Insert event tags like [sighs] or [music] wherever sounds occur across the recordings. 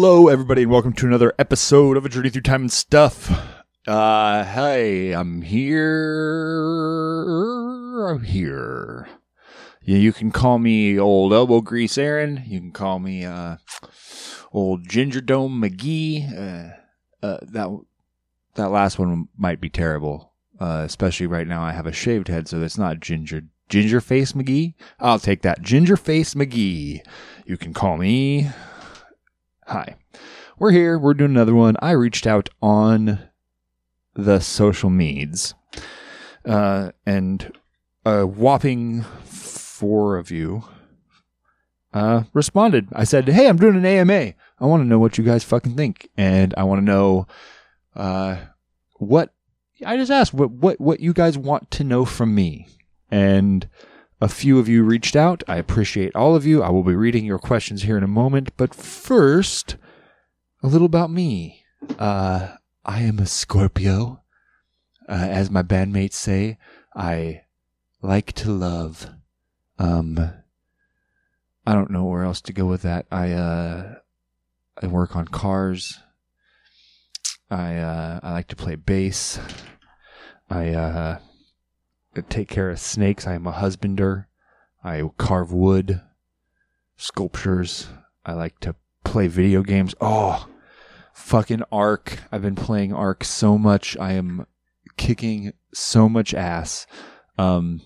Hello, everybody, and welcome to another episode of A Journey Through Time and Stuff. Uh, hey, I'm here. I'm here. Yeah, you can call me Old Elbow Grease Aaron. You can call me uh, Old Ginger Dome McGee. Uh, uh, that that last one might be terrible, uh, especially right now. I have a shaved head, so it's not Ginger Ginger Face McGee. I'll take that Ginger Face McGee. You can call me. Hi, we're here. We're doing another one. I reached out on the social meds, uh, and a whopping four of you uh, responded. I said, "Hey, I'm doing an AMA. I want to know what you guys fucking think, and I want to know uh, what." I just asked what what what you guys want to know from me, and a few of you reached out. I appreciate all of you. I will be reading your questions here in a moment, but first, a little about me. Uh, I am a Scorpio. Uh, as my bandmates say, I like to love. Um, I don't know where else to go with that. I uh, I work on cars. I uh, I like to play bass. I uh, take care of snakes. I am a husbander. I carve wood, sculptures. I like to play video games. Oh, fucking Ark. I've been playing Ark so much. I am kicking so much ass. Um,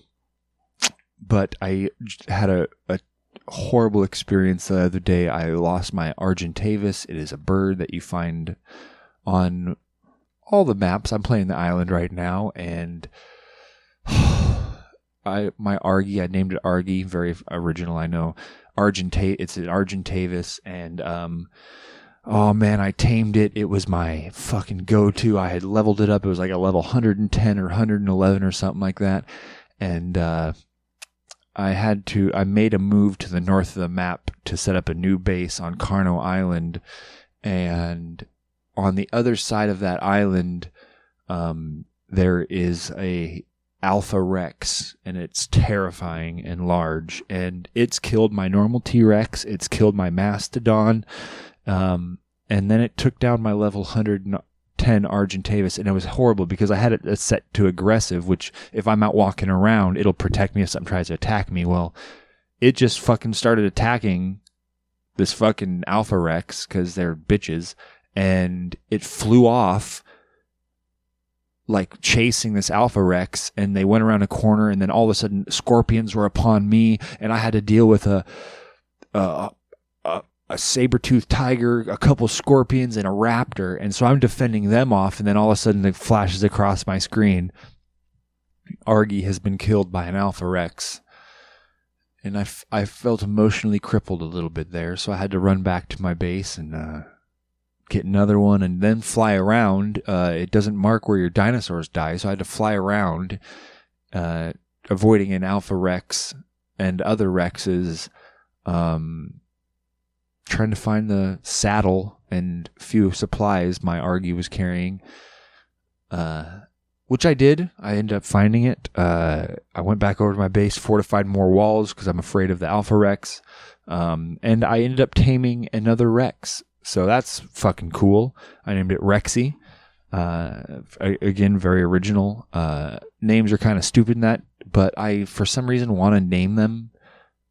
but I had a, a horrible experience the other day. I lost my Argentavis. It is a bird that you find on all the maps. I'm playing the island right now, and [sighs] I my Argy. I named it Argy. Very original, I know. Argenta. It's an Argentavis, and um, oh man, I tamed it. It was my fucking go-to. I had leveled it up. It was like a level 110 or 111 or something like that, and uh, I had to. I made a move to the north of the map to set up a new base on Carno Island, and on the other side of that island, um, there is a Alpha Rex, and it's terrifying and large. And it's killed my normal T Rex. It's killed my Mastodon. Um, and then it took down my level 110 Argentavis, and it was horrible because I had it set to aggressive, which if I'm out walking around, it'll protect me if something tries to attack me. Well, it just fucking started attacking this fucking Alpha Rex because they're bitches, and it flew off like chasing this alpha rex and they went around a corner and then all of a sudden scorpions were upon me and i had to deal with a a, a, a saber-toothed tiger a couple scorpions and a raptor. And so i'm defending them off and then all of a sudden it flashes across my screen. Argy has been killed by an alpha rex. And I, f- I felt emotionally crippled a little bit there so i had to run back to my base and uh, get another one and then fly around. Uh, it doesn't mark where your dinosaurs die, so I had to fly around, uh, avoiding an Alpha Rex and other Rexes, um, trying to find the saddle and few supplies my Argy was carrying. Uh, which I did. I ended up finding it. Uh, I went back over to my base, fortified more walls because I'm afraid of the Alpha Rex. Um, and I ended up taming another Rex. So that's fucking cool. I named it Rexy. Uh, again, very original. Uh, names are kind of stupid in that, but I, for some reason, want to name them.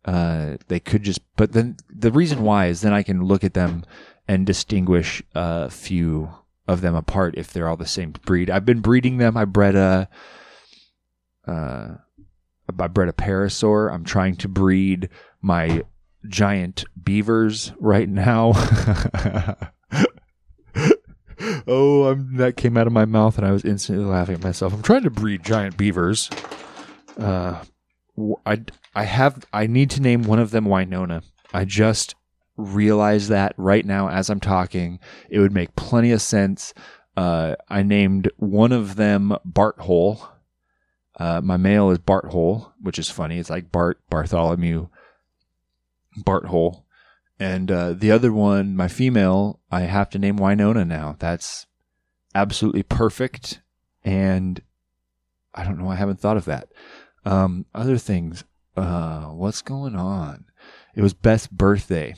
Uh, they could just, but then the reason why is then I can look at them and distinguish a few of them apart if they're all the same breed. I've been breeding them. I bred a, uh, I bred a parasaur. I'm trying to breed my giant beavers right now. [laughs] oh, I'm, that came out of my mouth and I was instantly laughing at myself. I'm trying to breed giant beavers. Uh, I, I have, I need to name one of them Winona. I just realized that right now as I'm talking. It would make plenty of sense. Uh, I named one of them Bart Hole. Uh, my male is Bart Hole, which is funny. It's like Bart Bartholomew Bart Hole. And uh, the other one, my female, I have to name Winona now. That's absolutely perfect. And I don't know. I haven't thought of that. Um, other things. Uh, what's going on? It was Beth's birthday.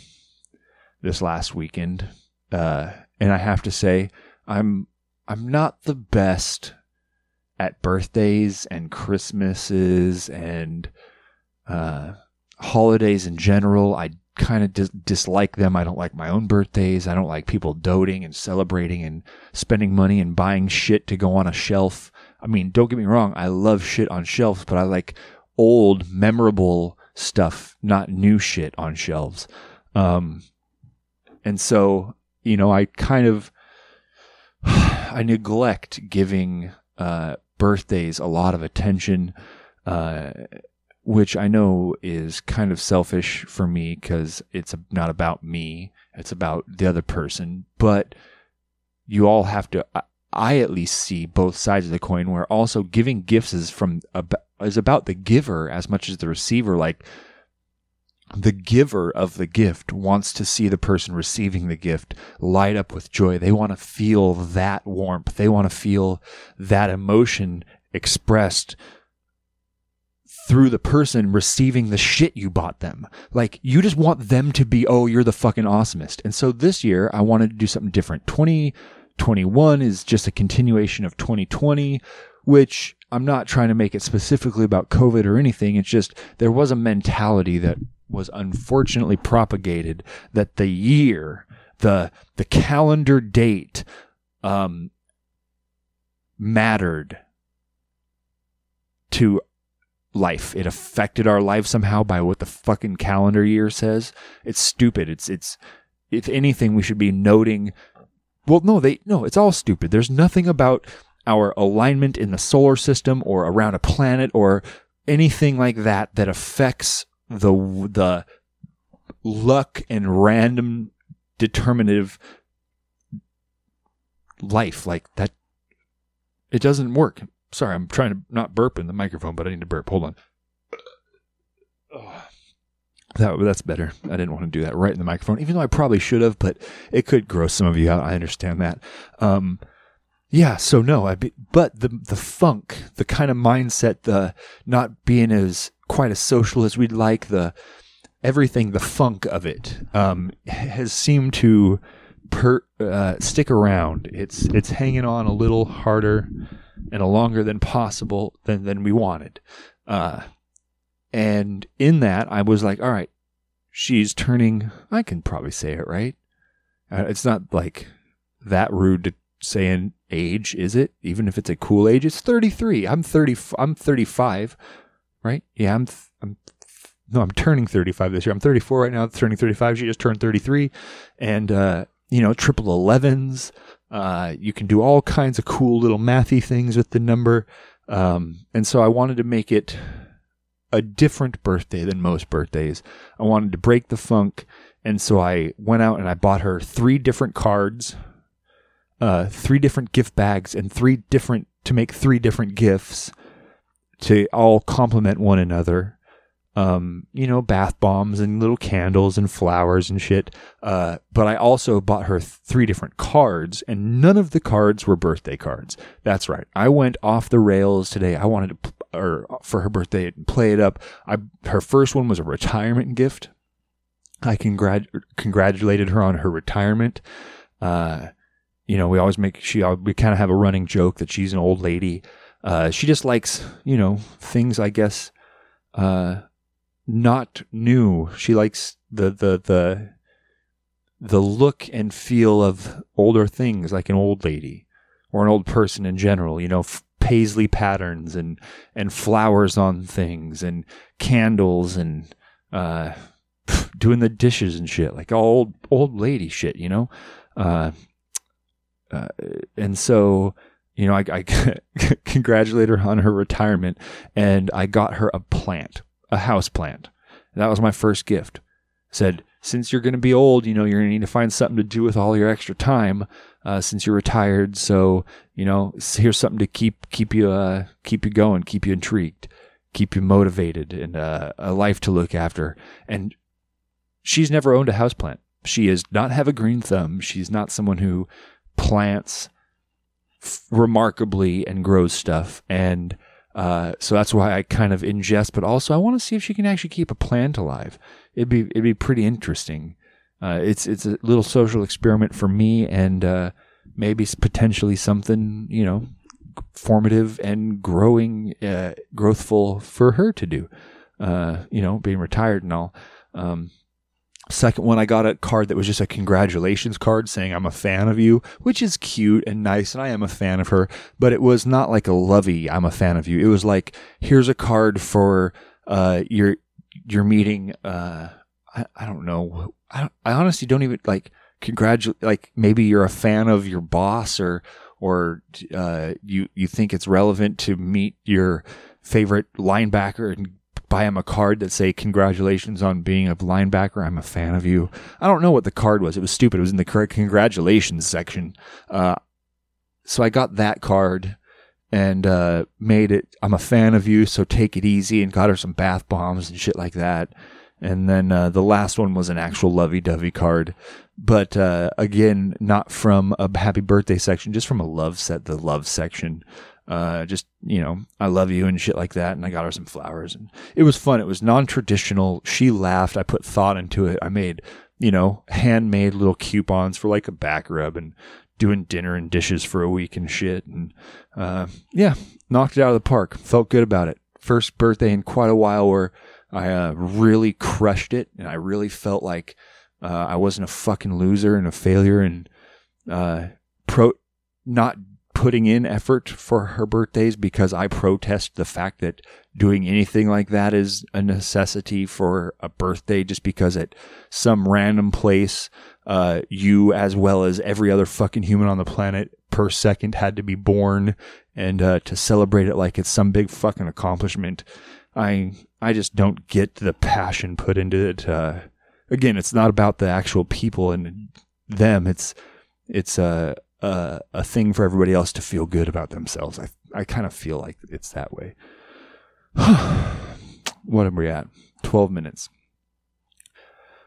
this last weekend, uh, and I have to say, I'm I'm not the best at birthdays and Christmases and uh, holidays in general. I kind of dis- dislike them. I don't like my own birthdays. I don't like people doting and celebrating and spending money and buying shit to go on a shelf. I mean, don't get me wrong. I love shit on shelves, but I like old, memorable stuff, not new shit on shelves. Um, and so, you know, I kind of, [sighs] I neglect giving, uh, birthdays a lot of attention, uh, which I know is kind of selfish for me because it's not about me. It's about the other person. But you all have to, I at least see both sides of the coin where also giving gifts is from, is about the giver as much as the receiver. Like the giver of the gift wants to see the person receiving the gift light up with joy. They want to feel that warmth. They want to feel that emotion expressed through the person receiving the shit you bought them. Like you just want them to be, oh, you're the fucking awesomest. And so this year I wanted to do something different. 2021 is just a continuation of 2020, which I'm not trying to make it specifically about COVID or anything. It's just there was a mentality that was unfortunately propagated that the year, the the calendar date, um, mattered to life. It affected our life somehow by what the fucking calendar year says. It's stupid. It's it's if anything we should be noting well no, they no, it's all stupid. There's nothing about our alignment in the solar system or around a planet or anything like that that affects the the luck and random determinative life like that it doesn't work Sorry, I'm trying to not burp in the microphone, but I need to burp. Hold on. [sighs] That, that's better. I didn't want to do that right in the microphone, even though I probably should have, but it could gross some of you out. I understand that. Um, yeah, so no, I be, but the the funk, the kind of mindset, the not being as quite as social as we'd like, the everything, the funk of it, um, has seemed to per, uh, stick around. It's it's hanging on a little harder and a longer than possible than, than we wanted. Uh, and in that, I was like, all right, she's turning, I can probably say it right. Uh, it's not like that rude to say an age, is it? Even if it's a cool age, it's 33. I'm 30, I'm 35, right? Yeah, I'm, I'm, no, I'm turning 35 this year. I'm 34 right now, turning 35. She just turned 33. And, uh, you know, triple 11s, uh, you can do all kinds of cool little mathy things with the number. Um, and so I wanted to make it a different birthday than most birthdays. I wanted to break the funk. And so I went out and I bought her three different cards, uh, three different gift bags, and three different, to make three different gifts to all complement one another um, you know, bath bombs and little candles and flowers and shit. Uh, but I also bought her th- three different cards, and none of the cards were birthday cards. That's right. I went off the rails today. I wanted to, or for her birthday, play it up. I her first one was a retirement gift. I congrat- congratulated her on her retirement. Uh, you know, we always make she we kind of have a running joke that she's an old lady. Uh, she just likes, you know, things I guess uh, not new. She likes the the the the look and feel of older things, like an old lady or an old person in general. You know, f- paisley patterns and and flowers on things and candles and uh, [laughs] doing the dishes and shit, like old old lady shit. You know, uh, uh, and so you know, I, I [laughs] congratulate her on her retirement, and I got her a plant a house plant. That was my first gift. Said, since you're going to be old, you know, you're going to need to find something to do with all your extra time uh, since you're retired. So, you know, here's something to keep keep you uh, keep you going, keep you intrigued, keep you motivated, and uh, a life to look after. And she's never owned a house plant. She does not have a green thumb. She's not someone who plants remarkably and grows stuff. And uh, so that's why I kind of ingest, but also I want to see if she can actually keep a plant alive. It'd be it'd be pretty interesting. uh, it's it's a little social experiment for me, and uh, maybe potentially something you know formative and growing, uh, growthful for her to do. Uh, you know, being retired and all. Um, Second one, I got a card that was just a congratulations card saying I'm a fan of you, which is cute and nice, and I am a fan of her. But it was not like a lovey I'm a fan of you. It was like here's a card for uh, your your meeting. Uh, I, I don't know. I, I honestly don't even like congratulate. Like maybe you're a fan of your boss, or or uh, you you think it's relevant to meet your favorite linebacker and buy him a card that say congratulations on being a linebacker. I'm a fan of you. I don't know what the card was. It was stupid. It was in the congratulations section. Uh, so I got that card and uh, made it. I'm a fan of you, so take it easy, and got her some bath bombs and shit like that. And then uh, the last one was an actual lovey-dovey card, but uh, again, not from a happy birthday section, just from a love set, the love section uh, just you know, I love you and shit like that. And I got her some flowers, and it was fun. It was non-traditional. She laughed. I put thought into it. I made you know handmade little coupons for like a back rub and doing dinner and dishes for a week and shit. And uh, yeah, knocked it out of the park. Felt good about it. First birthday in quite a while where I uh, really crushed it, and I really felt like uh, I wasn't a fucking loser and a failure and uh, pro not putting in effort for her birthdays because I protest the fact that doing anything like that is a necessity for a birthday just because at some random place, uh, you as well as every other fucking human on the planet per second had to be born and, uh, to celebrate it like it's some big fucking accomplishment. I, I just don't get the passion put into it. Uh, again, it's not about the actual people and them. It's, it's, uh, a, thing for everybody else to feel good about themselves. I I kind of feel like it's that way. [sighs] what are we at? 12 minutes.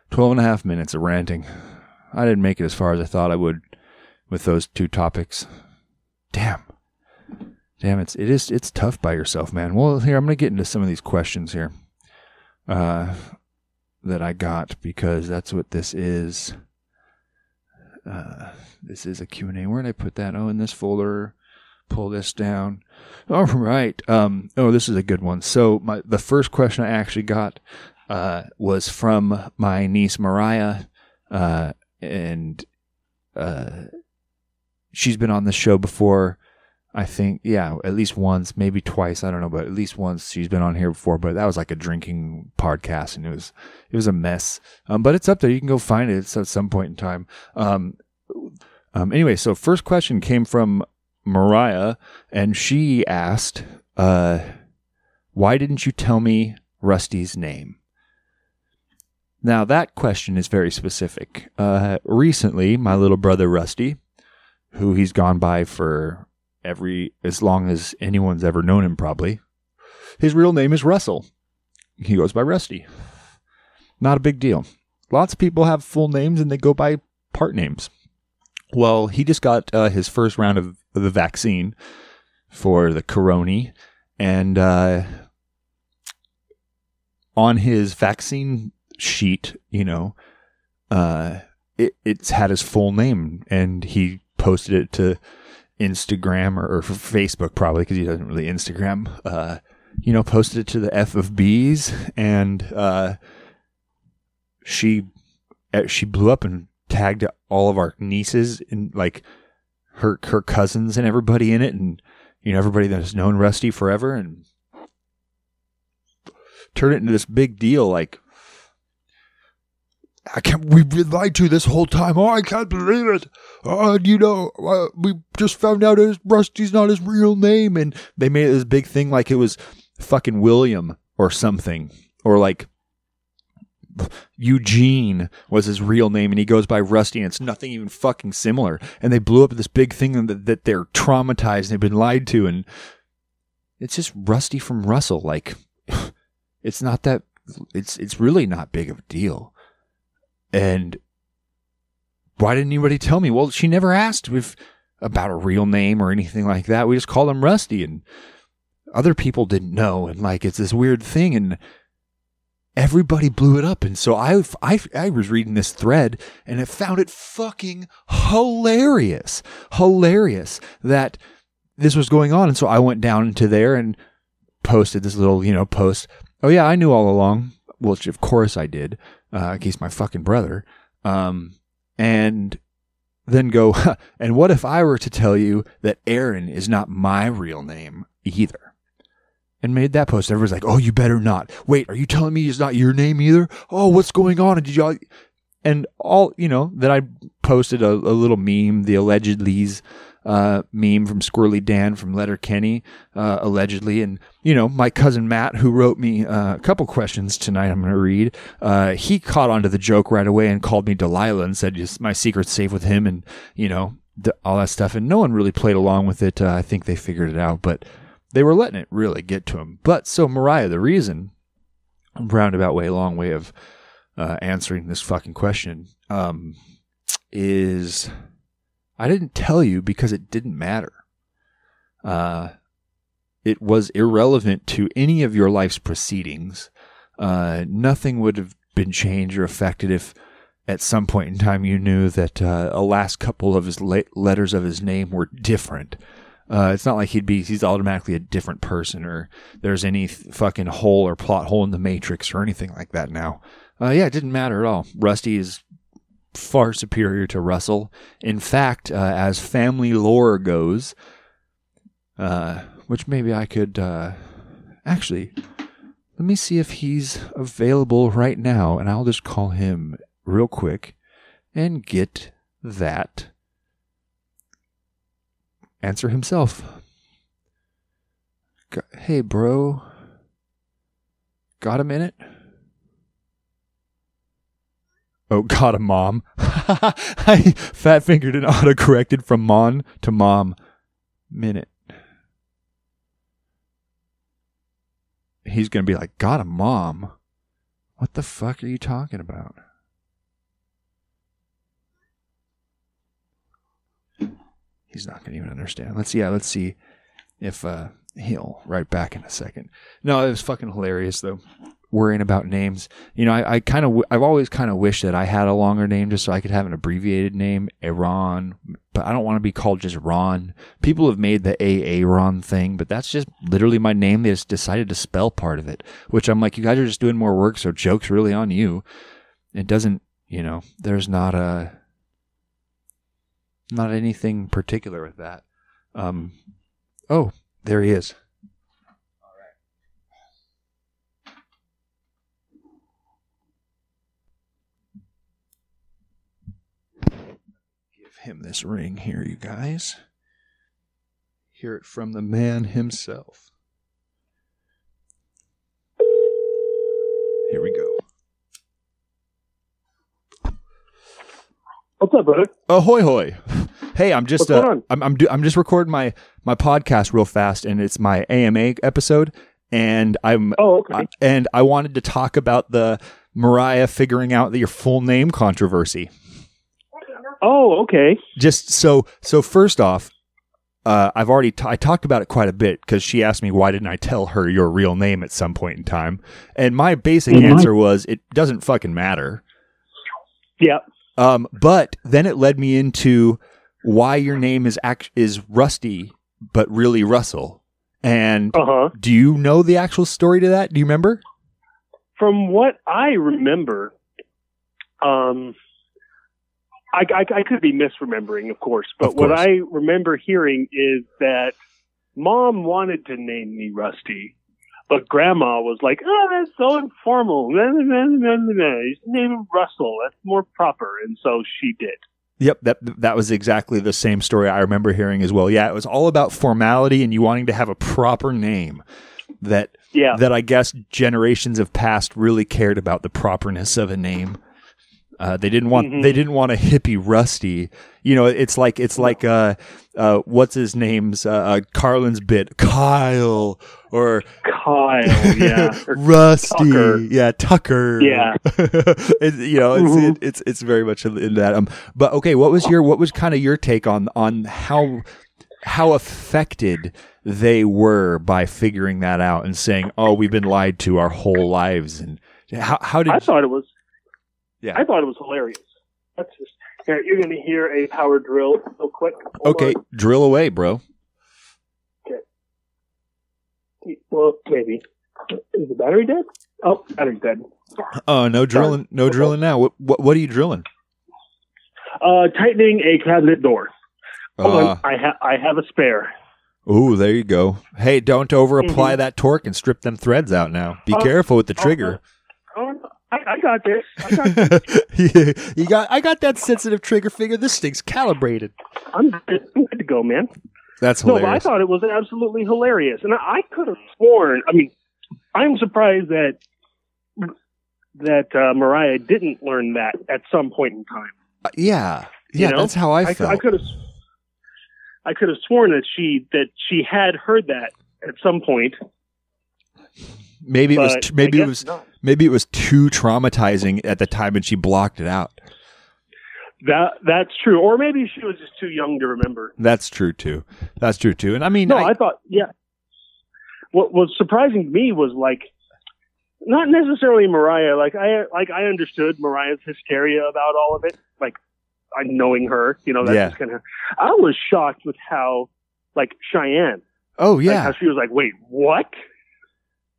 12 and a half minutes of ranting. I didn't make it as far as I thought I would with those two topics. Damn. Damn, it's it is it's tough by yourself, man. Well, here I'm gonna get into some of these questions here, uh, that I got because that's what this is. Uh, this is a Q&A. Where did I put that? Oh, in this folder. Pull this down. All right. Um, oh, this is a good one. So my the first question I actually got uh, was from my niece Mariah, uh, and uh, she's been on the show before. I think, yeah, at least once, maybe twice. I don't know, but at least once she's been on here before. But that was like a drinking podcast, and it was it was a mess. Um, but it's up there. You can go find it. It's at some point in time. Um, um, anyway, so first question came from Mariah, and she asked, uh, "Why didn't you tell me Rusty's name?" Now that question is very specific. Uh, recently, my little brother Rusty, who he's gone by for every as long as anyone's ever known him, probably. His real name is Russell. He goes by Rusty. Not a big deal. Lots of people have full names and they go by part names. Well, he just got uh, his first round of the vaccine for the corona, and uh, on his vaccine sheet, you know, uh, it, it's had his full name, and he posted it to Instagram or, or Facebook probably because he doesn't really Instagram. Uh, you know, posted it to the F of B's, and uh, she uh, she blew up and tagged all of our nieces and like her her cousins and everybody in it, and you know everybody that has known Rusty forever, and turn it into this big deal. Like I can't. We've been lied to this whole time. Oh, I can't believe it. Oh, you know, uh, we just found out his Rusty's not his real name, and they made this big thing like it was fucking William or something, or like Eugene was his real name, and he goes by Rusty, and it's nothing even fucking similar. And they blew up this big thing that, that they're traumatized and they've been lied to, and it's just Rusty from Russell. Like, [sighs] it's not that. It's it's really not big of a deal. And why didn't anybody tell me? Well, she never asked if about a real name or anything like that. We just called him Rusty, and other people didn't know, and like it's this weird thing, and everybody blew it up. And so I, I, I was reading this thread and I found it fucking hilarious, hilarious that this was going on. And so I went down into there and posted this little, you know, post. Oh yeah, I knew all along. Which of course I did, uh, case my fucking brother. Um, and then go, [laughs] and what if I were to tell you that Aaron is not my real name either? And made that post. Everyone's like, oh, you better not. Wait, are you telling me it's not your name either? Oh, what's going on? And did y'all, and all, you know, that I posted a, a little meme, the allegedly's, uh, meme from Squirrely Dan from Letterkenny, uh, allegedly. And, you know, my cousin Matt, who wrote me uh, a couple questions tonight, I'm going to read, uh, he caught onto the joke right away and called me Delilah and said, my secret's safe with him and, you know, all that stuff. And no one really played along with it. Uh, I think they figured it out, but they were letting it really get to him. But so, Mariah, the reason, roundabout way, long way of uh, answering this fucking question, um, is I didn't tell you because it didn't matter. Uh, it was irrelevant to any of your life's proceedings. Uh, nothing would have been changed or affected if at some point in time you knew that uh, a last couple of his la- letters of his name were different. Uh, it's not like he'd be he's automatically a different person or there's any th- fucking hole or plot hole in the matrix or anything like that now. Uh, yeah, it didn't matter at all. Rusty is far superior to Russell. In fact, uh, as family lore goes, uh, which maybe I could uh, actually let me see if he's available right now, and I'll just call him real quick and get that answer himself. Hey, bro. Got a minute? Oh, got a mom. [laughs] I fat fingered and auto corrected from mon to mom. Minute. He's going to be like, got a mom? What the fuck are you talking about? He's not going to even understand. Let's, yeah, let's see if uh, he'll write back in a second. No, it was fucking hilarious, though worrying about names. You know, I, I kind of, I've always kind of wished that I had a longer name just so I could have an abbreviated name, Aaron, but I don't want to be called just Ron. People have made the A Aaron thing, but that's just literally my name. They just decided to spell part of it, which I'm like, you guys are just doing more work, so joke's really on you. It doesn't, you know, there's not a, not anything particular with that. Um, oh, there he is. Him this ring here, you guys. Hear it from the man himself. Here we go. What's up, brother? Ahoy, hoy! Hey, I'm just uh, I'm I'm, do, I'm just recording my my podcast real fast, and it's my AMA episode, and I'm oh okay, I, and I wanted to talk about the Mariah figuring out that your full name controversy. Oh, okay. Just so so first off, uh, I've already t- I talked about it quite a bit because she asked me why didn't I tell her your real name at some point in time, and my basic mm-hmm. answer was it doesn't fucking matter. Yeah. Um, but then it led me into why your name is act- is Rusty, but really Russell. And uh-huh. do you know the actual story to that? Do you remember? From what I remember, um, I, I, I could be misremembering, of course, but of course. what I remember hearing is that mom wanted to name me Rusty, but grandma was like, "Oh, that's so informal. Nah, nah, nah, Just name him Russell. That's more proper." And so she did. Yep, that that was exactly the same story I remember hearing as well. Yeah, it was all about formality and you wanting to have a proper name. That yeah. that I guess generations of past really cared about the properness of a name. Uh, they didn't want mm-hmm. they didn't want a hippie Rusty. You know, it's like it's like uh, uh, what's his name's uh, uh Carlin's bit Kyle or Kyle, yeah, [laughs] Rusty, Tucker. yeah, Tucker, yeah. [laughs] it, you know, it's, mm-hmm. it, it's it's very much in that. Um, but okay, what was your what was kind of your take on on how how affected they were by figuring that out and saying, "Oh, we've been lied to our whole lives," and How how did I thought it was. Yeah. I thought it was hilarious. That's just here. You're going to hear a power drill real quick. Hold Okay, on. drill away, bro. Okay. Well, maybe. Is the battery dead? Oh, battery's dead. Oh, no drilling, no Okay. drilling now. What what, what are you drilling? Uh, tightening a cabinet door. Hold Uh, on. I have I have a spare. oh, there you go. Hey, don't over apply Mhm. that torque and strip them threads out now. Be Oh, careful with the oh, trigger. Oh, no, I, I got this. I got [laughs] this. you got I got that sensitive trigger finger. This thing's calibrated. I'm good, I'm good to go, man. That's No, but I hilarious. thought it was absolutely hilarious, and I, I could have sworn. I mean, I'm surprised that that uh, Mariah didn't learn that at some point in time. Uh, yeah, You yeah, know? that's how I, I, felt. I could have, I could have sworn that she that she had heard that at some point. maybe it was maybe it was not. Maybe it was too traumatizing at the time and she blocked it out. that that's true, or maybe she was just too young to remember. That's true too. That's true too. And I mean, No, I- I thought, yeah. What was surprising to me was like, not necessarily Mariah. Like I, like I understood Mariah's hysteria about all of it. Like, I knowing her, you know, that's Yeah. just kind of. I was shocked with how, like Cheyenne, oh like, yeah, how she was like, "Wait, what?"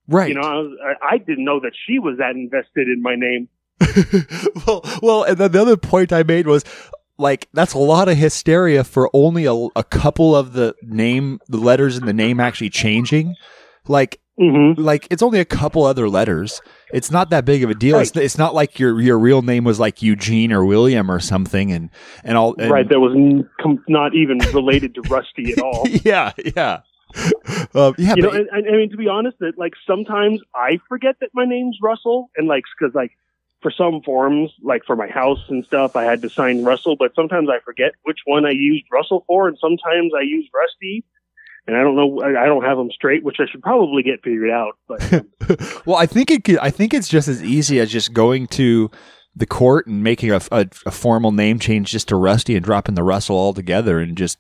Right. You know, I, was, I, didn't know that she was that invested in my name. [laughs] well, well, and then the other point I made was like that's a lot of hysteria for only a, a couple of the name, the letters in the name actually changing. Like, Mm-hmm. like it's only a couple other letters. It's not that big of a deal. It's, it's not like your your real name was like Eugene or William or something, and and all. And, right, that was n- com- not even related to Rusty at all. [laughs] yeah, yeah, [laughs] um, yeah. you know, and, and I mean, to be honest, that like sometimes I forget that my name's Russell, and like because like for some forms, like for my house and stuff, I had to sign Russell, but sometimes I forget which one I used Russell for, and sometimes I use Rusty, and I don't know, I I don't have them straight, which I should probably get figured out. But [laughs] well, I think it. Could, I think it's just as easy as just going to the court and making a, a, a formal name change just to Rusty and dropping the Russell altogether and just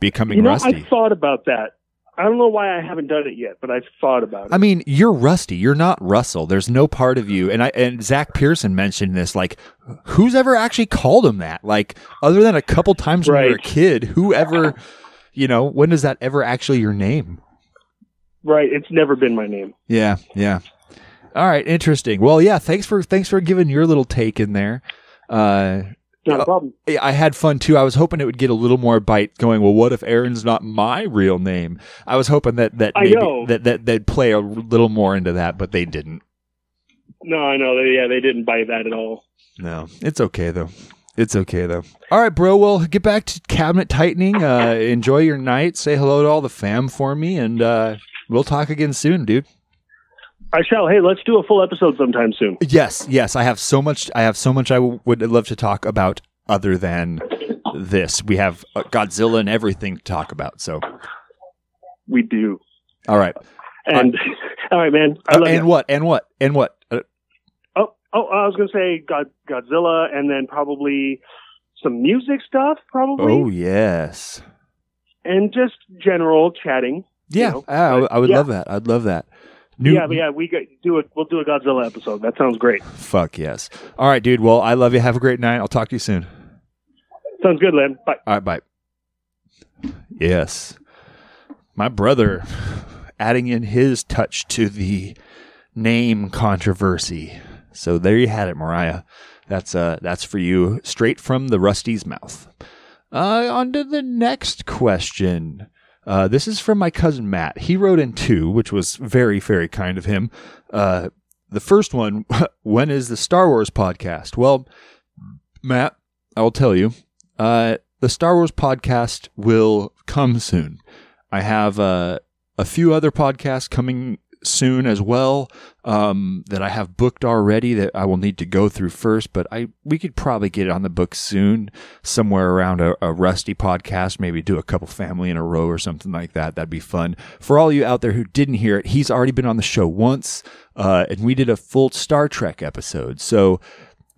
becoming you know, Rusty. I've thought about that. I don't know why I haven't done it yet, but I've thought about it. I mean, you're Rusty. You're not Russell. There's no part of you. And I and Zach Pearson mentioned this. Like, who's ever actually called him that? Like, other than a couple times when you were a kid, whoever, you know, when is that ever actually your name? right? It's never been my name. Yeah, yeah. All right, interesting. Well, yeah. Thanks for thanks for giving your little take in there. Uh, Not a problem. I had fun too. I was hoping it would get a little more bite going. Well, what if Aaron's not my real name? I was hoping that that I maybe know. that that they'd play a little more into that, but they didn't. No, I know. They, yeah, they didn't buy that at all. No, it's okay though. It's okay though. All right, bro. Well, get back to cabinet tightening. Uh, enjoy your night. Say hello to all the fam for me, and uh, we'll talk again soon, dude. I shall. Hey, let's do a full episode sometime soon. Yes, yes. I have so much. I have so much. I w- would love to talk about other than this. We have uh, Godzilla and everything to talk about. So, We do. all right. And [laughs] all right, man. I Uh, and you. what? And what? And what? Uh, Oh, oh, I was gonna say God, Godzilla, and then probably some music stuff, probably, oh yes. and just general chatting. Yeah, know, I, I would yeah. love that. I'd love that. New, yeah, but yeah, we got, do it. We'll do a Godzilla episode. That sounds great. Fuck yes. All right, dude. Well, I love you. Have a great night. I'll talk to you soon. Sounds good, Len. Bye. All right, bye. Yes. My brother adding in his touch to the name controversy. So there you had it, Mariah. That's uh that's for you straight from the Rusty's mouth. Uh on to the next question. Uh, this is from my cousin Matt. He wrote in two, which was very, very kind of him. Uh, the first one, [laughs] when is the Star Wars podcast? Well, Matt, I'll tell you. Uh, the Star Wars podcast will come soon. I have uh, a few other podcasts coming soon as well um, that I have booked already that I will need to go through first. But I we could probably get it on the book soon, somewhere around a, a rusty podcast. Maybe do a couple family in a row or something like that. That'd be fun for all you out there who didn't hear it. He's already been on the show once, uh, and we did a full Star Trek episode. So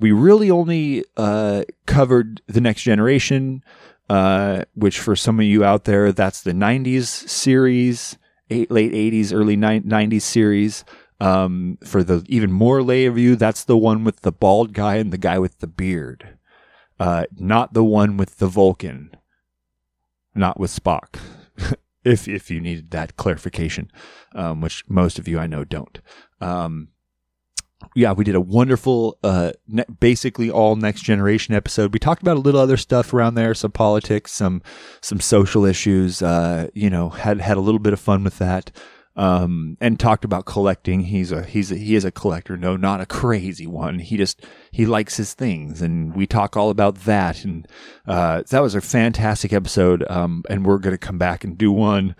we really only uh, covered the next generation, uh, which for some of you out there, that's the '90s series, eight, late '80s, early '90s series. Um, for the even more lay of you, that's the one with the bald guy and the guy with the beard. Uh, not the one with the Vulcan. Not with Spock. [laughs] if if you needed that clarification, um, which most of you I know don't. Um, yeah, we did a wonderful, uh, ne- basically all next generation episode. We talked about a little other stuff around there, some politics, some some social issues. Uh, you know, had had a little bit of fun with that um, and talked about collecting. He's a he's a, he is a collector. No, not a crazy one. He just he likes his things, and we talk all about that. And uh, that was a fantastic episode. Um, and we're gonna come back and do one.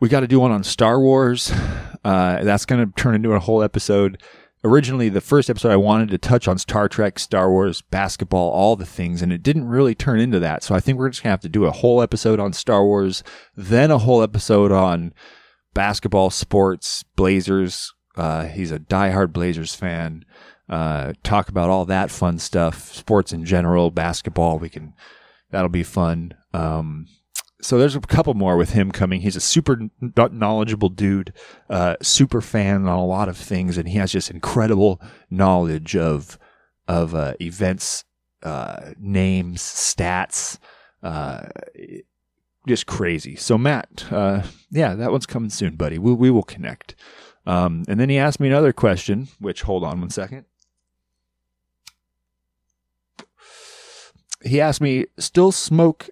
We got to do one on Star Wars. [sighs] Uh, that's gonna turn into a whole episode. Originally, the first episode I wanted to touch on Star Trek, Star Wars, basketball, all the things, and it didn't really turn into that. So I think we're just gonna have to do a whole episode on Star Wars, then a whole episode on basketball, sports, Blazers. Uh, he's a diehard Blazers fan. Uh, talk about all that fun stuff, sports in general, basketball. We can, that'll be fun. Um, so there's a couple more with him coming. He's a super knowledgeable dude, uh, super fan on a lot of things, and he has just incredible knowledge of of uh, events, uh, names, stats. Uh, just crazy. So Matt, uh, yeah, that one's coming soon, buddy. We we will connect. Um, and then he asked me another question, which hold on one second. He asked me, still smoke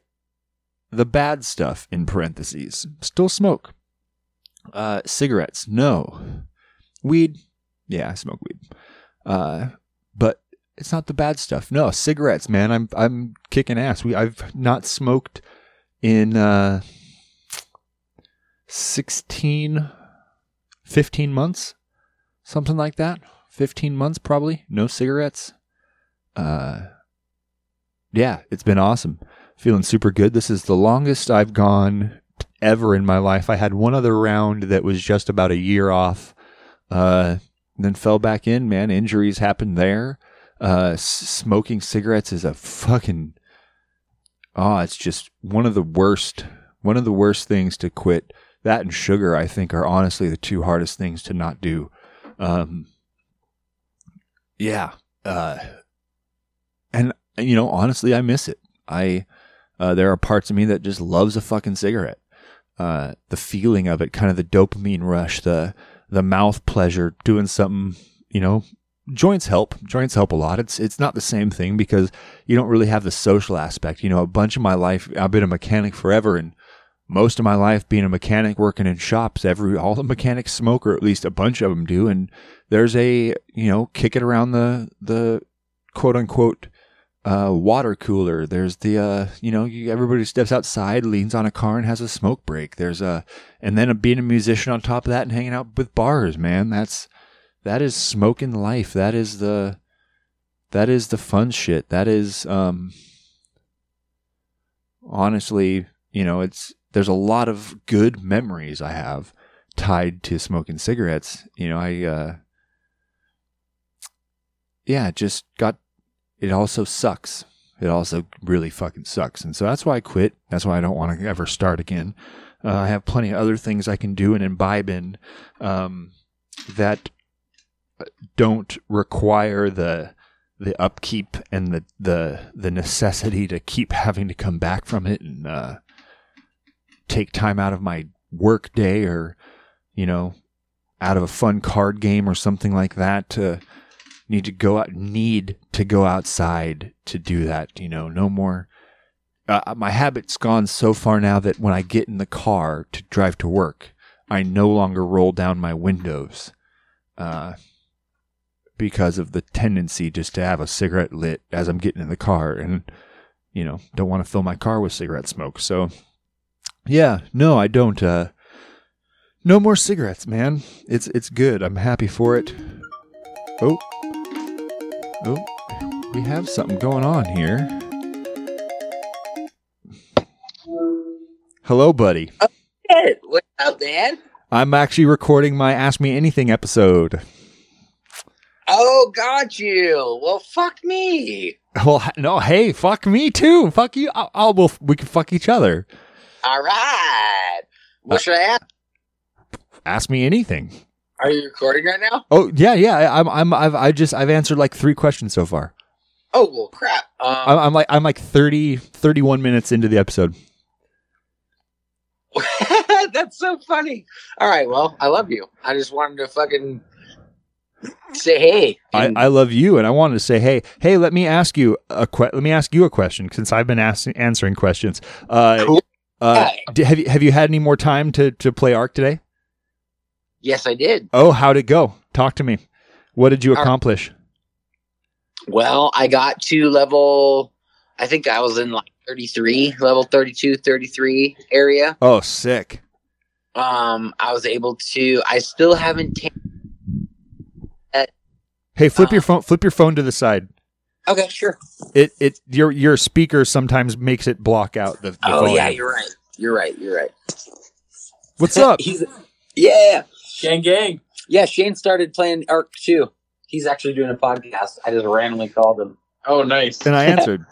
the bad stuff in parentheses. Still smoke. Uh, cigarettes, no. Weed, yeah, I smoke weed. Uh, but it's not the bad stuff. No, cigarettes, man. I'm I'm kicking ass. We I've not smoked in uh, 16, 15 months, something like that. 15 months probably. No cigarettes. Uh, yeah, it's been awesome. Feeling super good. This is the longest I've gone ever in my life. I had one other round that was just about a year off. Uh, then fell back in, man. Injuries happened there. Uh, smoking cigarettes is a fucking oh, it's just one of the worst, one of the worst things to quit. That and sugar, I think, are honestly the two hardest things to not do. Um, yeah. Uh, and, you know, honestly, I miss it. I, uh, there are parts of me that just loves a fucking cigarette. Uh, the feeling of it, kind of the dopamine rush, the, the mouth pleasure, doing something, you know, joints help. Joints help a lot. It's it's not the same thing because you don't really have the social aspect. You know, a bunch of my life I've been a mechanic forever and most of my life being a mechanic working in shops, every all the mechanics smoke or at least a bunch of them do and there's a, you know, kick it around the the quote unquote uh, water cooler. There's the, uh, you know, everybody steps outside, leans on a car, and has a smoke break. There's a, and then being a musician on top of that and hanging out with bars, man. That's that is smoking life. That is the that is the fun shit. That is um honestly, you know, it's there's a lot of good memories I have tied to smoking cigarettes. You know, I uh yeah, just got it also sucks. It also really fucking sucks. And so that's why I quit. That's why I don't want to ever start again. Uh, I have plenty of other things I can do and imbibe in um, that don't require the the upkeep and the the the necessity to keep having to come back from it and uh, take time out of my work day or you know out of a fun card game or something like that to need to go out need to go outside to do that you know no more uh, my habit's gone so far now that when i get in the car to drive to work i no longer roll down my windows uh, because of the tendency just to have a cigarette lit as I'm getting in the car and you know, don't want to fill my car with cigarette smoke. So yeah, no, I don't uh no more cigarettes, man. It's it's good. I'm happy for it. Oh. Oh. We have something going on here. Hello, buddy. Hey, what's up, man? I'm actually recording my Ask Me Anything episode. Oh, got you. Well, fuck me. Well, no, hey, fuck me too. Fuck you. I'll, I'll we'll, we can fuck each other. All right. What uh, should I ask? Ask me anything. Are you recording right now? Oh yeah, yeah. I'm I'm I've I just I've answered like three questions so far. Oh well, crap. Um, I'm, I'm like I'm like 30 31 minutes into the episode. [laughs] That's so funny. All right, well, I love you. I just wanted to fucking say hey. I, I love you, and I wanted to say, hey, hey, let me ask you a que- let me ask you a question since I've been asking answering questions. Uh, Cool. uh, Hi. d- have you have you had any more time to to play Ark today? Yes, I did. Oh, how'd it go? Talk to me. What did you accomplish? Well, I got to level. I think I was in like 33, level 32, 33 area. Oh, sick. Um, I was able to. I still haven't. ta- Hey, flip your Uh, phone. Flip your phone to the side. okay, sure. It it your your speaker sometimes makes it block out the. the Oh volume. yeah, you're right. You're right. You're right. What's up? [laughs] He's yeah, Gang, gang. yeah. Shane started playing Ark too. He's actually doing a podcast. I just randomly called him. Oh, nice. and I [laughs] answered.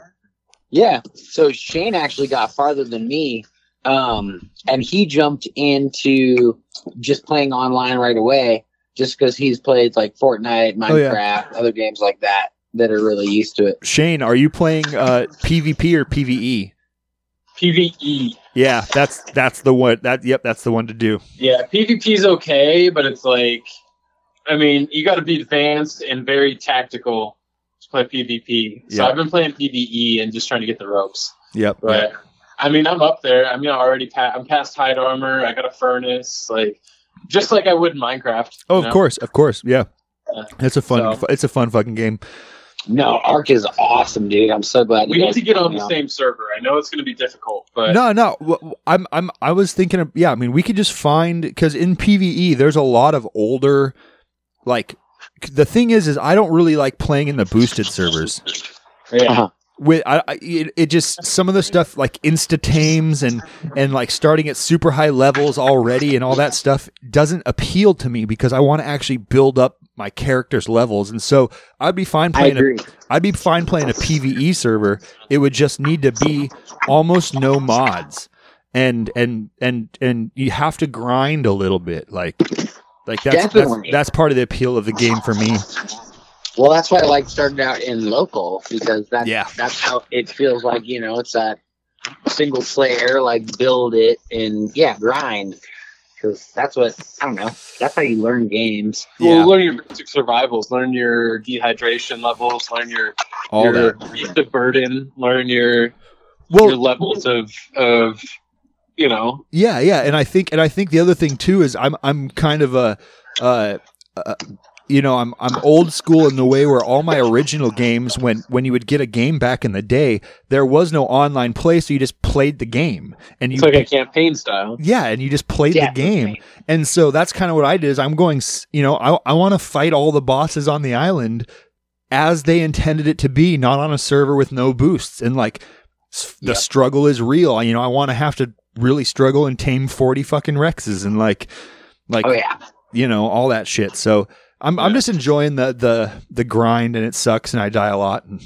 Yeah. So Shane actually got farther than me. Um, and he jumped into just playing online right away just because he's played like Fortnite, Oh, yeah. Minecraft, other games like that that are really used to it. Shane, are you playing uh, PvP or PVE? PvE. Yeah, that's that's the one. That yep, that's the one to do. Yeah, PvP's okay, but it's like, I mean, you got to be advanced and very tactical to play PvP. So Yeah. I've been playing PvE and just trying to get the ropes. Yep. But I mean, I'm up there. I mean, I already pa- I'm past hide armor. I got a furnace, like just like I would in Minecraft. Oh, of know? course, of course. Yeah, Yeah. it's a fun. So- It's a fun fucking game. No, Ark is awesome, dude. I'm so glad. We you need to get on the know. same server. I know it's going to be difficult, but No, no. I'm, I'm, I was thinking of, yeah, I mean, we could just find, because in PvE, there's a lot of older, like, the thing is, is I don't really like playing in the boosted servers. yeah. Uh-huh. With I, I it, it just some of the stuff like insta tames and and like starting at super high levels already and all that stuff doesn't appeal to me because I want to actually build up my character's levels and so I'd be fine playing a agree. I'd be fine playing a PVE server. It would just need to be almost no mods, and and and and you have to grind a little bit. Like like that's that's, that's part of the appeal of the game for me. Well, that's why I like starting out in local because that's Yeah. that's how it feels like. You know, it's that single player, like build it and yeah, grind. Because that's what I don't know. That's how you learn games. Yeah, Well, learn your basic survivals, learn your dehydration levels, learn your all your that. the burden, learn your your Well, levels of of you know yeah, yeah, and I think and I think the other thing too is I'm I'm kind of a. Uh, uh, you know, I'm I'm old school in the way where all my original games, when when you would get a game back in the day, there was no online play, so you just played the game, and you it's like a campaign style. Yeah, and you just played Yeah, the game. And so that's kind of what I did is I'm going, you know, I, I want to fight all the bosses on the island as they intended it to be, not on a server with no boosts. And like the Yeah. struggle is real. You know, I want to have to really struggle and tame 40 fucking Rexes and like, like, Oh yeah, you know, all that shit. So I'm, I'm just enjoying the, the, the grind and it sucks and I die a lot. And,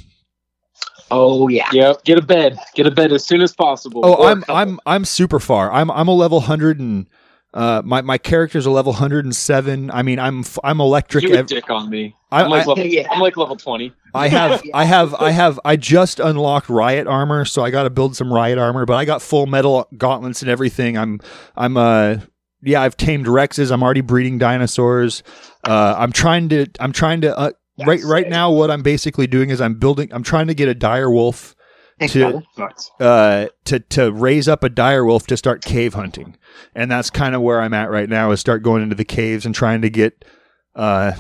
oh yeah. Yep, get a bed, get a bed as soon as possible. oh, Or a I'm. I'm, I'm super far. I'm, I'm a level 100 and, uh, my, my character's a level 107. I mean, I'm, I'm electric. you a ev- dick on me. I- I'm like I- level, Yeah. I'm like level twenty. I have, [laughs] I have, I have, I just unlocked riot armor, so I got to build some riot armor. But I got full metal gauntlets and everything. I'm, I'm, uh, yeah, I've tamed Rexes. I'm already breeding dinosaurs. Uh, I'm trying to, I'm trying to, uh, right, right now, what I'm basically doing is I'm building, I'm trying to get a dire wolf to, uh, to, to raise up a dire wolf to start cave hunting, and that's kind of where I'm at right now. Is start going into the caves and trying to get, uh,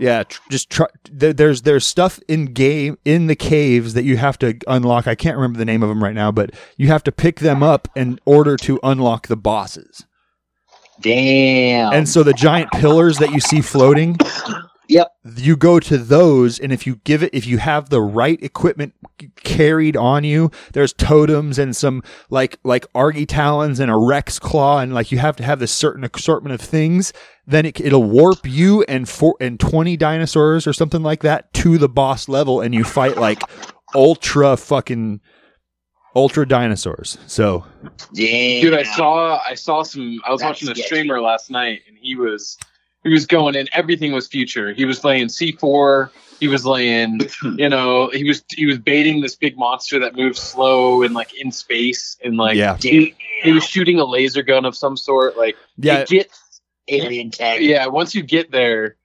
yeah, tr- just try. There, there's there's stuff in game in the caves that you have to unlock. I can't remember the name of them right now, but you have to pick them up in order to unlock the bosses. Damn. And so the giant pillars that you see floating, Yep. you go to those, and if you give it, if you have the right equipment carried on you, there's totems and some like like argy talons and a rex claw, and like you have to have this certain assortment of things. Then it, it'll warp you and four and twenty dinosaurs or something like that to the boss level, and you fight like ultra fucking ultra dinosaurs. So Yeah. Dude, I saw I saw some. I was That's watching a sketchy. streamer last night, and he was he was going in. Everything was future. He was laying C four. He was laying, you know, he was he was baiting this big monster that moves slow and like in space, and like yeah, he, he was shooting a laser gun of some sort. Like yeah, it gets alien tag. yeah. Once you get there,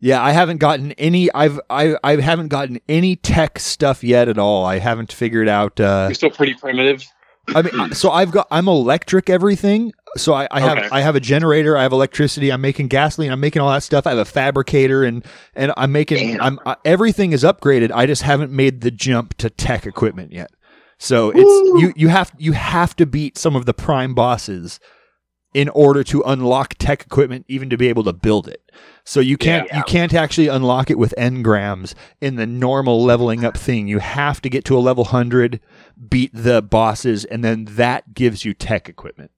yeah. I haven't gotten any. I've I I haven't gotten any tech stuff yet at all. I haven't figured out. Uh, you're still pretty primitive. I mean, so I've got I'm electric everything. So I, I have Okay. I have a generator. I have electricity. I'm making gasoline. I'm making all that stuff. I have a fabricator, and and I'm making. Damn. I'm uh, everything is upgraded. I just haven't made the jump to tech equipment yet. So it's you you have you have to beat some of the prime bosses in order to unlock tech equipment, even to be able to build it. So you can't Yeah. you can't actually unlock it with engrams in the normal leveling up thing. You have to get to a level hundred, beat the bosses, and then that gives you tech equipment.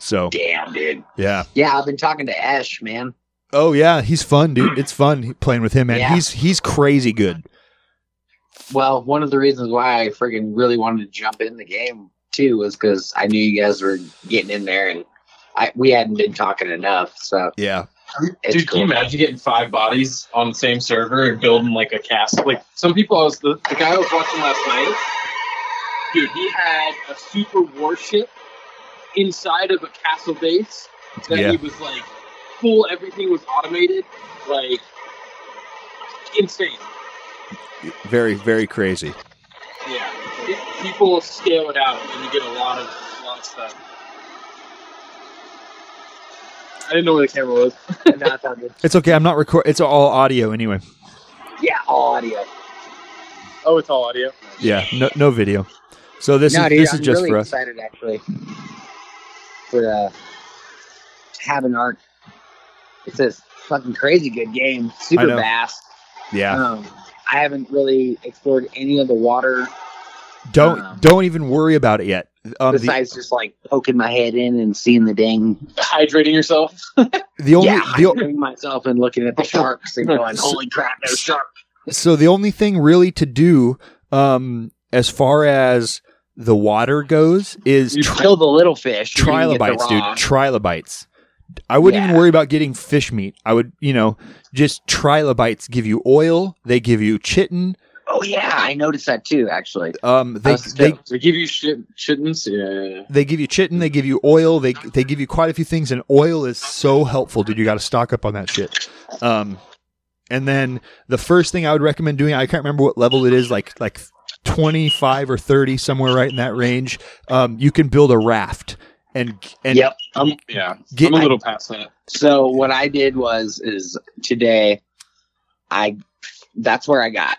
So Damn, dude. yeah. Yeah, I've been talking to Ash, man. Oh yeah, he's fun, dude. It's fun playing with him, man. Yeah. He's he's crazy good. Well, one of the reasons why I friggin' really wanted to jump in the game too was because I knew you guys were getting in there, and I we hadn't been talking enough. So Yeah. it's Dude, can you imagine getting five bodies on the same server and building like a cast? Like some people, I was the, the guy I was watching last night. Dude, he had a super warship inside of a castle base that Yeah. he was like full. Everything was automated, like insane. Very very crazy. Yeah, Pe- people scale it out and you get a lot of a lot of stuff. I didn't know where the camera was. No, it's all good. It's okay. I'm not record. It's all audio anyway. Yeah, all audio. Oh, it's all audio. Yeah. No no video. So this no, is dude, this I'm is just really for us. excited actually for uh, having art. It's a fucking crazy good game, super know. vast. Yeah. Um, I haven't really explored any of the water Don't um, don't even worry about it yet. Um, the, besides just like poking my head in and seeing the dang. Hydrating yourself. the only yeah, the, o- hiding myself and looking at the sharks and going, [laughs] "Holy crap, there's sharks!" so the only thing really to do um as far as the water goes is You tri- kill the little fish. you're gonna get the trilobites, dude. Trilobites. I wouldn't even worry about getting fish meat. I would, you know, just trilobites give you oil. They give you chitin. Oh yeah, I noticed that too. Actually, Um, they they. They give you shit, shittens. Yeah. they give you chitin. They give you oil. They they give you quite a few things, and oil is so helpful, dude. You got to stock up on that shit. Um, and then the first thing I would recommend doing, I can't remember what level it is, like like twenty five or thirty, somewhere right in that range. Um, you can build a raft and and yep. Um, Yeah. Get- I'm a little past that. So what I did was is today, I that's where I got.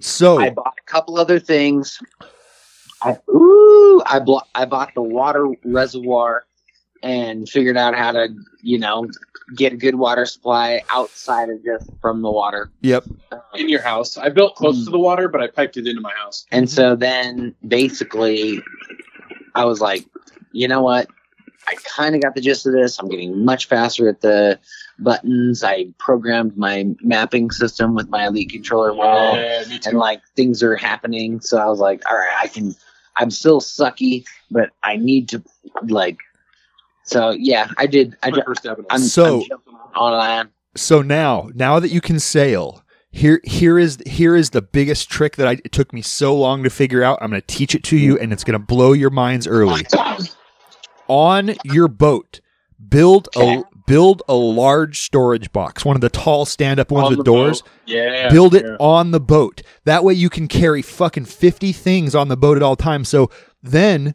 So I bought a couple other things. I ooh, I bought I bought the water reservoir and figured out how to you know get a good water supply outside of just from the water. yep. In your house. I built close Mm. to the water, but I piped it into my house. And so then basically, I was like, you know what? I kind of got the gist of this. I'm getting much faster at the buttons. I programmed my mapping system with my Elite controller well, Yeah, and like things are happening. So I was like, all right, I can. I'm still sucky, but I need to like. So yeah, I did. I My ju- first step. I'm, So- I'm online. So now, now that you can sail, here here is here is the biggest trick that I, it took me so long to figure out. I'm going to teach it to you, and it's going to blow your minds early. [coughs] On your boat, build a Okay. Build a large storage box, one of the tall stand up ones On with doors. boat. Yeah. build it yeah. on the boat. That way you can carry fucking 50 things on the boat at all times. So then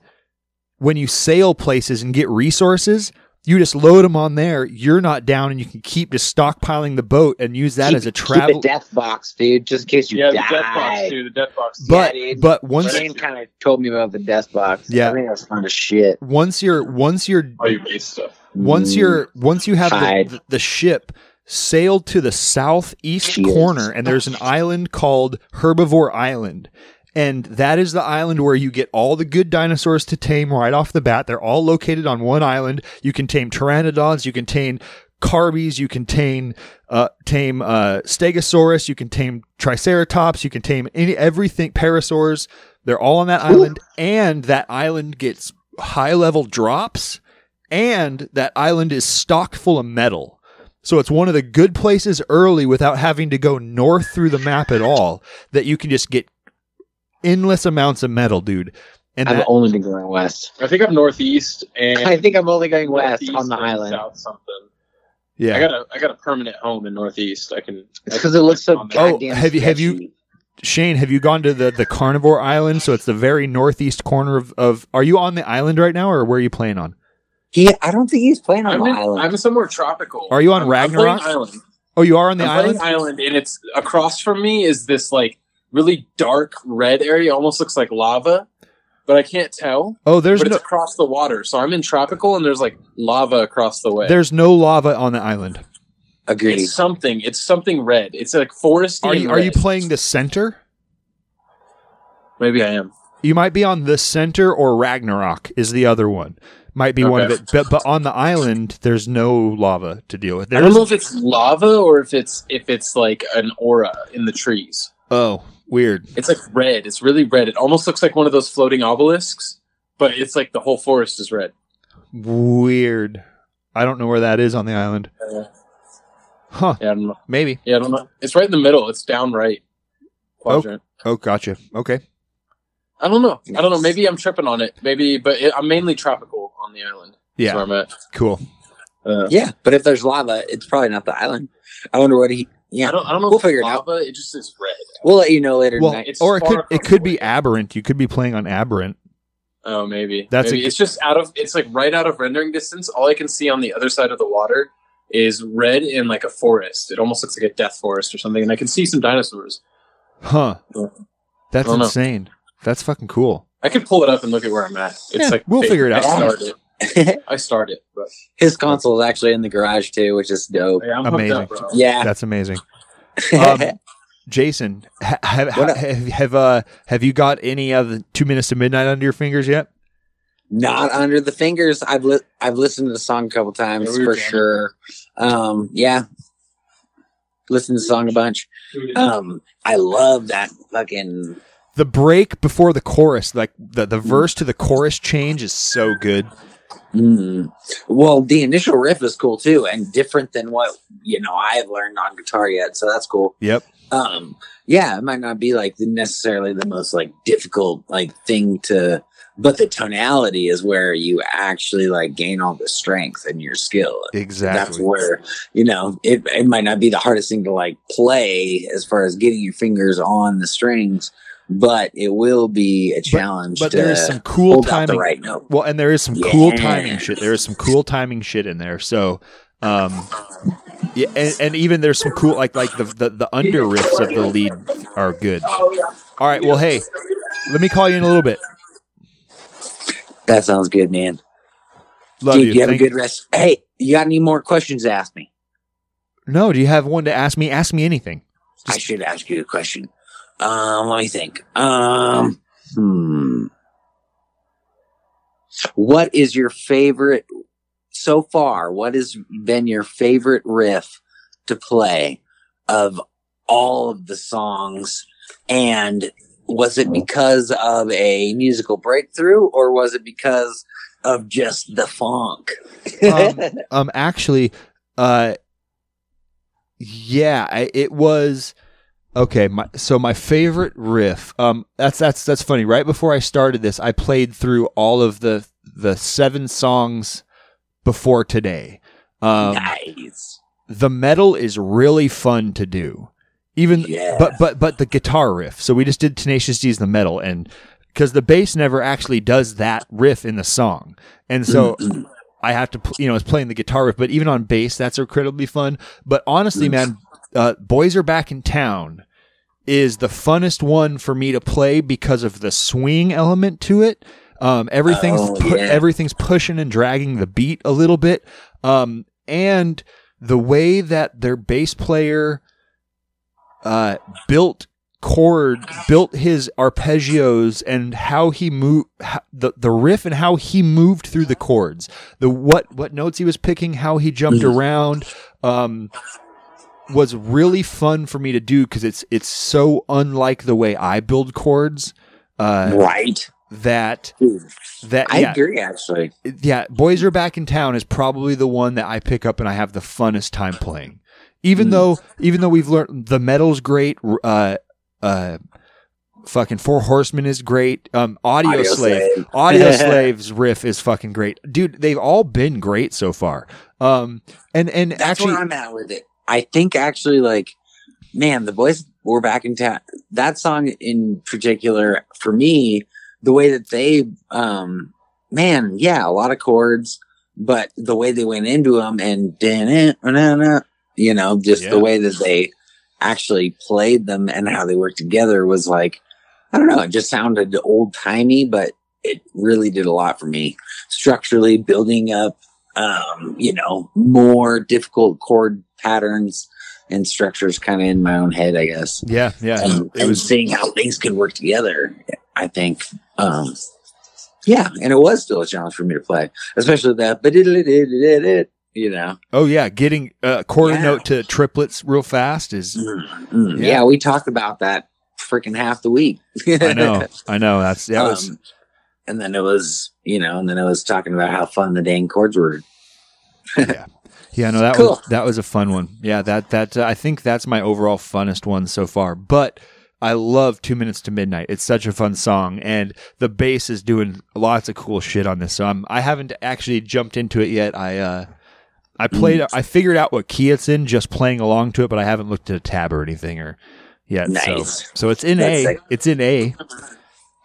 when you sail places and get resources, you just load them on there. You're not down and you can keep just stockpiling the boat and use that Keep- as a keep travel. a death box, dude, just in case you Yeah, the death box, dude. The death box. But Yeah, but once Shane kind of told me about the death box. Yeah. I think that's fun as shit. once you're once you're All your base stuff. once Mm. you're once you have the, the, the ship sailed to the southeast Shields. corner and there's an island called herbivore island and that is the island where you get all the good dinosaurs to tame right off the bat. They're all located on one island. You can tame pteranodons you can tame carbies you can tame uh, tame uh, stegosaurus you can tame triceratops you can tame any everything parasaurs. They're all on that island, and that island gets high level drops, and that island is stocked full of metal. So it's one of the good places early without having to go north through the map at all. That you can just get endless amounts of metal, dude. And I've that, only been going west. I think I'm northeast and I think I'm only going west on the island. South something. yeah. I got a I got a permanent home in northeast. I can. It's because it looks so on. Oh, have you- have you- Shane, have you gone to the, the carnivore island? So it's the very northeast corner of, of. Are you on the island right now, or where are you playing on? He, I don't think he's playing on I'm, the in, island. I'm somewhere tropical. Are you on I'm- I'm playing Ragnarok? island. Oh, you are on the I'm island. playing island, and it's across from me is this like really dark red area. Almost looks like lava, but I can't tell. Oh, there's but no it's across the water, so I'm in tropical, and there's like lava across the way. there's no lava on the island. Agreed. It's something. It's something red. It's like foresty. Are you are you playing the center? Maybe I am. You might be on the center or Ragnarok is the other one. Might be one of it, but but on the island there's no lava to deal with. I don't know if it's lava or if it's if it's like an aura in the trees. oh weird. It's like red. It's really red. It almost looks like one of those floating obelisks, but it's like the whole forest is red. Weird. I don't know where that is on the island. Uh, Huh? yeah, I don't know. Maybe. Yeah, I don't know. It's right in the middle. It's down right. Quadrant. Oh, gotcha. Okay. I don't know. I don't know. Maybe I'm tripping on it. Maybe, but it, I'm mainly tropical on the island. That's Yeah. where I'm at. Cool. Uh, yeah, but if there's lava, it's probably not the island. I wonder what he. Yeah, I don't. I don't know. We'll if figure it out. lava. It just is red. we'll let you know later Well, tonight. It's or it could it could be way. aberrant. You could be playing on aberrant. Oh, maybe. That's maybe. a- it's just out of. It's like right out of rendering distance. All I can see on the other side of the water is red in like a forest. It almost looks like a death forest or something, and I can see some dinosaurs. Huh. Yeah. That's I don't know. insane. That's fucking cool. I can pull it up and look at where I'm at. It's Yeah, like we'll fake. figure it out. [laughs] I started. I but His console is actually in the garage too, which is dope. yeah, I'm Amazing. up, bro. Yeah. That's amazing. [laughs] Um, Jason, ha- have have, have uh have you got any of the two minutes to midnight under your fingers yet? Not under the fingers. I've li- I've listened to the song a couple times Yeah, we for sure. Um, yeah, listened to the song a bunch. Um, I love that fucking. The break before the chorus, like the the verse to the chorus change, is so good. Mm. Well, the initial riff is cool too, and different than what you know I've learned on guitar yet. So that's cool. Yep. Um, yeah, it might not be like the, necessarily the most like difficult like thing to, but the tonality is where you actually like gain all the strength and your skill. Exactly. That's where you know it. It might not be the hardest thing to like play as far as getting your fingers on the strings, but it will be a challenge. But to there is some cool timing. right note. Well, and there is some cool timing shit. There is some cool timing shit in there. So, um, yeah, and, and even there's some cool like like the, the the under riffs of the lead are good. All right. Well, hey, let me call you in a little bit. That sounds good, man. Love Dude, you. you have a good rest. Hey, you got any more questions to ask me? No, do you have one to ask me? Ask me anything. I should ask you a question. Um, let me think. Um, hmm. What is your favorite so far? What has been your favorite riff to play of all of the songs? And was it because of a musical breakthrough or was it because of just the funk? [laughs] Um, [laughs] um actually uh yeah I, it was okay my so my favorite riff um that's that's that's funny. Right before i started this i played through all of the the seven songs before today. Um nice. the metal is really fun to do. Even Yeah. but but but the guitar riff. So we just did tenacious d's the metal and because the bass never actually does that riff in the song. And so I have to, you know, it's playing the guitar riff, but even on bass, that's incredibly fun. But honestly, man, uh, Boys Are Back in Town is the funnest one for me to play because of the swing element to it. Um, everything's Oh, pu- yeah. everything's pushing and dragging the beat a little bit, um, and the way that their bass player uh, built chord built his arpeggios and how he moved the the riff and how he moved through the chords the what what notes he was picking how he jumped Mhm. around um was really fun for me to do because it's it's so unlike the way I build chords Uh, right. That that I yeah, agree. Actually, yeah, Boys Are Back in Town is probably the one that I pick up and I have the funnest time playing. Even Mm. though even though we've learned the metal's great, uh uh fucking Four Horsemen is great. Um Audio, Audio Slave. Slave. [laughs] Audio Slave's riff is fucking great. Dude, they've all been great so far. Um and and that's actually where I'm at with it. I think actually, like, man, the boys were back in town. That song in particular, for me, the way that they, um, man, yeah, a lot of chords, but the way they went into them and you know, just Yeah. the way that they actually played them and how they worked together was like, I don't know, it just sounded old timey, but it really did a lot for me structurally building up um, you know, more difficult chord patterns and structures kind of in my own head, I guess. Yeah, yeah. And, it and was seeing how things could work together, I think. Um, yeah, and it was still a challenge for me to play, especially that, but it, it, it, it, it, you know. Oh yeah, getting a quarter Yeah. note to triplets real fast is Mm, mm. Yeah. Yeah. we talked about that freaking half the week. I know. [laughs] I know. That's that was Um, and then it was, you know, and then it was talking about how fun the dang chords were. [laughs] Yeah, no, that Cool. was that was a fun one. Yeah, that that uh, I think that's my overall funnest one so far. But I love Two Minutes to Midnight. It's such a fun song, and the bass is doing lots of cool shit on this. So I'm I haven't actually jumped into it yet. I uh I played Mm. I figured out what key it's in just playing along to it, but I haven't looked at a tab or anything or yet. Nice. So so it's in That's A. like- it's in A.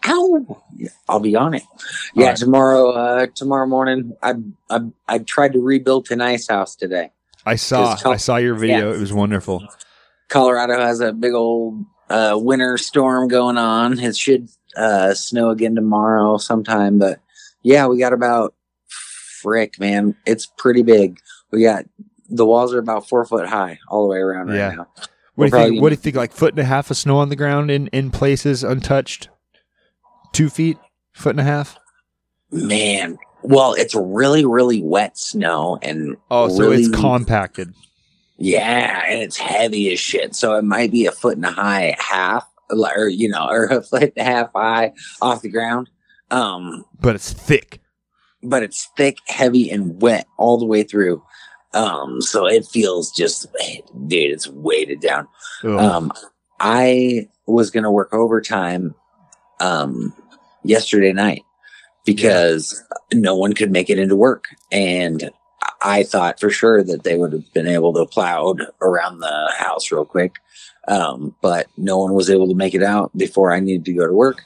Ow! I'll be on it. Yeah, Alright. tomorrow. Uh, tomorrow morning, I I I tried to rebuild an ice house today. I saw tell- I saw your video. Yeah. It was wonderful. Colorado has a big old uh, winter storm going on. It should uh, snow again tomorrow sometime, but yeah, we got about frick, man. It's pretty big. We got the walls are about four foot high all the way around right Yeah. now. What do you think? What do you think? Like foot and a half of snow on the ground in in places untouched. Two feet, foot and a half. Man, well, it's really really wet snow and Oh, so really, it's compacted. Yeah, and it's heavy as shit. So it might be a foot and a high half, or you know, or a [laughs] foot and a half high off the ground. Um, but it's thick. but it's thick, heavy, and wet all the way through. Um, so it feels just, dude, it's weighted down. Ugh. Um, I was gonna work overtime, um, yesterday night because no one could make it into work, and I thought for sure that they would have been able to plow around the house real quick. Um, but no one was able to make it out before I needed to go to work.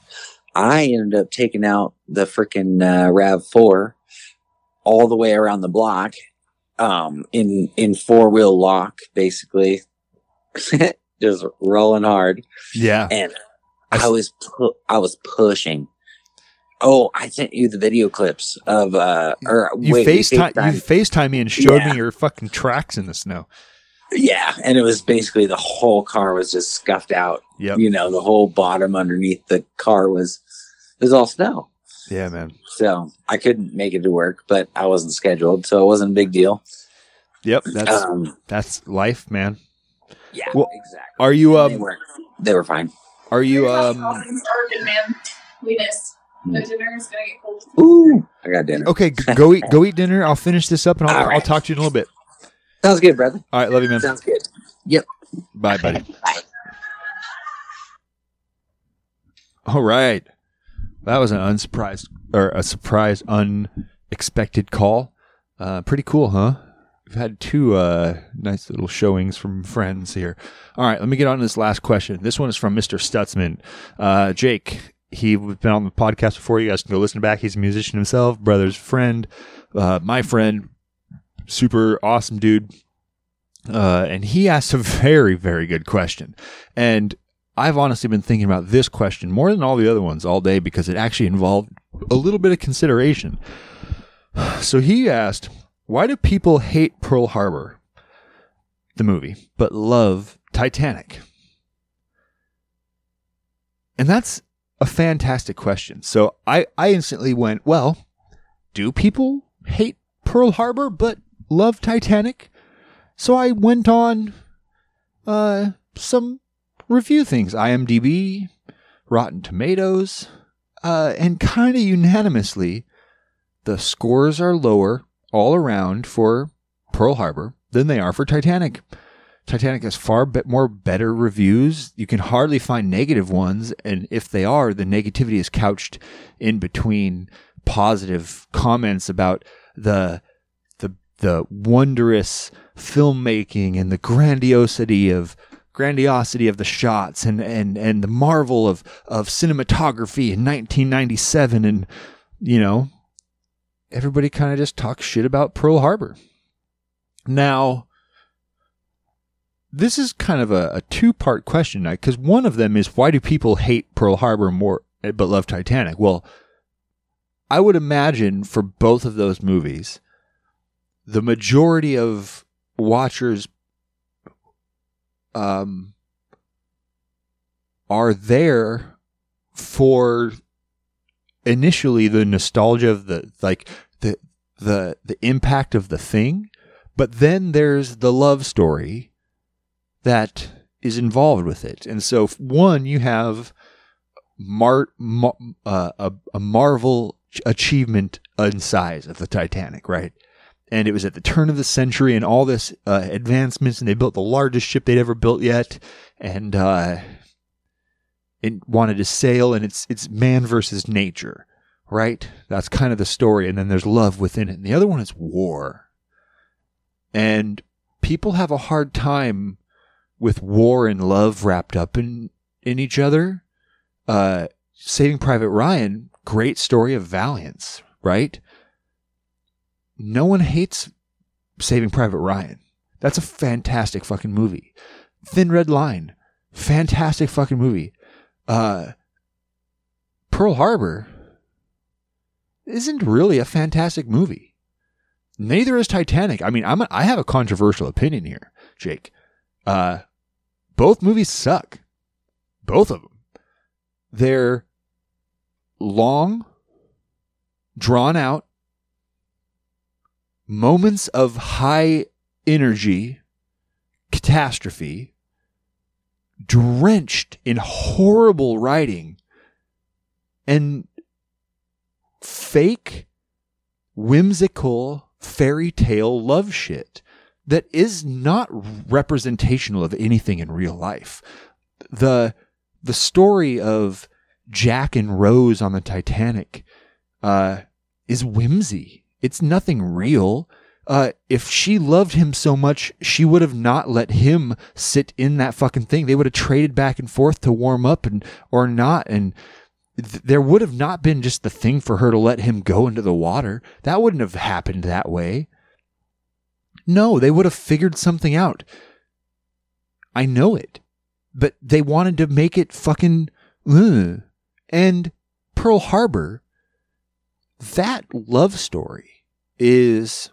I ended up taking out the freaking uh, Rav Four all the way around the block, um, in in four wheel lock, basically, [laughs] just rolling hard. yeah. And I was pu- I was pushing. Oh, I sent you the video clips of uh, or You wait, we FaceTime, you FaceTime me and showed Yeah. me your fucking tracks in the snow. Yeah, and it was basically the whole car was just scuffed out. Yep. You know, the whole bottom underneath the car was was all snow. Yeah, man. So I couldn't make it to work, but I wasn't scheduled, so it wasn't a big deal. Yep. That's um, that's life, man. yeah, Well, exactly. Are you And they um? were they were fine. Are you um? Orchid man. We missed. The dinner is gonna get cold. Ooh, I got dinner. Okay, go eat go eat dinner. I'll finish this up and I'll, All I'll talk to you in a little bit. Sounds good, brother. All right, love you, man. Sounds good. Yep. Bye, buddy. [laughs] Bye. All right. That was an unsurprised or a surprise, unexpected call. Uh, pretty cool, huh? We've had two uh, nice little showings from friends here. All right, let me get on to this last question. This one is from Mr. Stutzman. Uh, Jake, he's been on the podcast before. You guys can go listen back. He's a musician himself, brother's friend, uh, my friend, super awesome dude. Uh, and he asked a very, very good question. And I've honestly been thinking about this question more than all the other ones all day because it actually involved a little bit of consideration. [sighs] So he asked, why do people hate Pearl Harbor, the movie, but love Titanic? And that's a fantastic question. So I, I instantly went, well, do people hate Pearl Harbor but love Titanic? So I went on uh, some review things IMDb, Rotten Tomatoes, uh, and kind of unanimously, the scores are lower all around for Pearl Harbor than they are for Titanic. Titanic has far more better reviews. You can hardly find negative ones, and if they are, the negativity is couched in between positive comments about the the the wondrous filmmaking and the grandiosity of grandiosity of the shots and and and the marvel of of cinematography in 1997 and you know everybody kind of just talks shit about Pearl Harbor. Now this is kind of a, a two part question because one of them is why do people hate Pearl Harbor more but love Titanic? Well, I would imagine for both of those movies, the majority of watchers um, are there for initially the nostalgia of the like the the the impact of the thing, but then there's the love story that is involved with it. And so one you have mar, uh, a, a Marvel achievement in size of the Titanic, right? And it was at the turn of the century and all this uh, advancements, and they built the largest ship they'd ever built yet, and uh, it wanted to sail, and it's it's man versus nature, right? That's kind of the story, and then there's love within it. And the other one is war, and people have a hard time with war and love wrapped up in in each other. Uh, Saving Private Ryan, great story of valiance, right? No one hates Saving Private Ryan. That's a fantastic fucking movie. Thin Red Line, fantastic fucking movie. Uh, Pearl Harbor isn't really a fantastic movie. Neither is Titanic. I mean, I'm a, I have a controversial opinion here, Jake. Uh, both movies suck. Both of them. They're long, drawn out, moments of high energy, catastrophe, drenched in horrible writing, and fake, whimsical fairy tale love shit that is not representational of anything in real life. The the story of Jack and Rose on the Titanic uh, is whimsy. It's nothing real. Uh, if she loved him so much, she would have not let him sit in that fucking thing. They would have traded back and forth to warm up and or not, and th- there would have not been just the thing for her to let him go into the water. That wouldn't have happened that way. No, they would have figured something out. I know it, but they wanted to make it fucking. Ugh. And Pearl Harbor, that love story is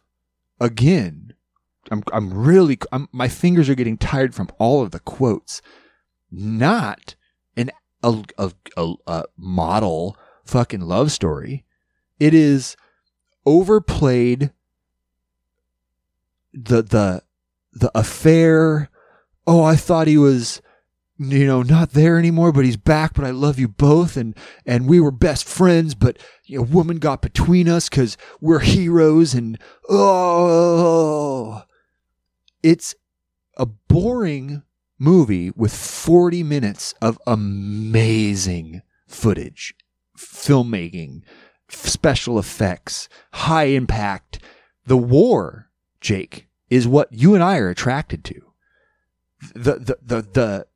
again. I'm I'm really I'm, my fingers are getting tired from all of the quotes. Not an a, a, a, a model fucking love story. It is overplayed. The the the affair. Oh, I thought he was you know not there anymore but he's back but i love you both. And and we were best friends but you know woman got between us because we're heroes. And oh it's a boring movie with 40 minutes of amazing footage filmmaking special effects high impact. The war jake is what you and i are attracted to the the the, the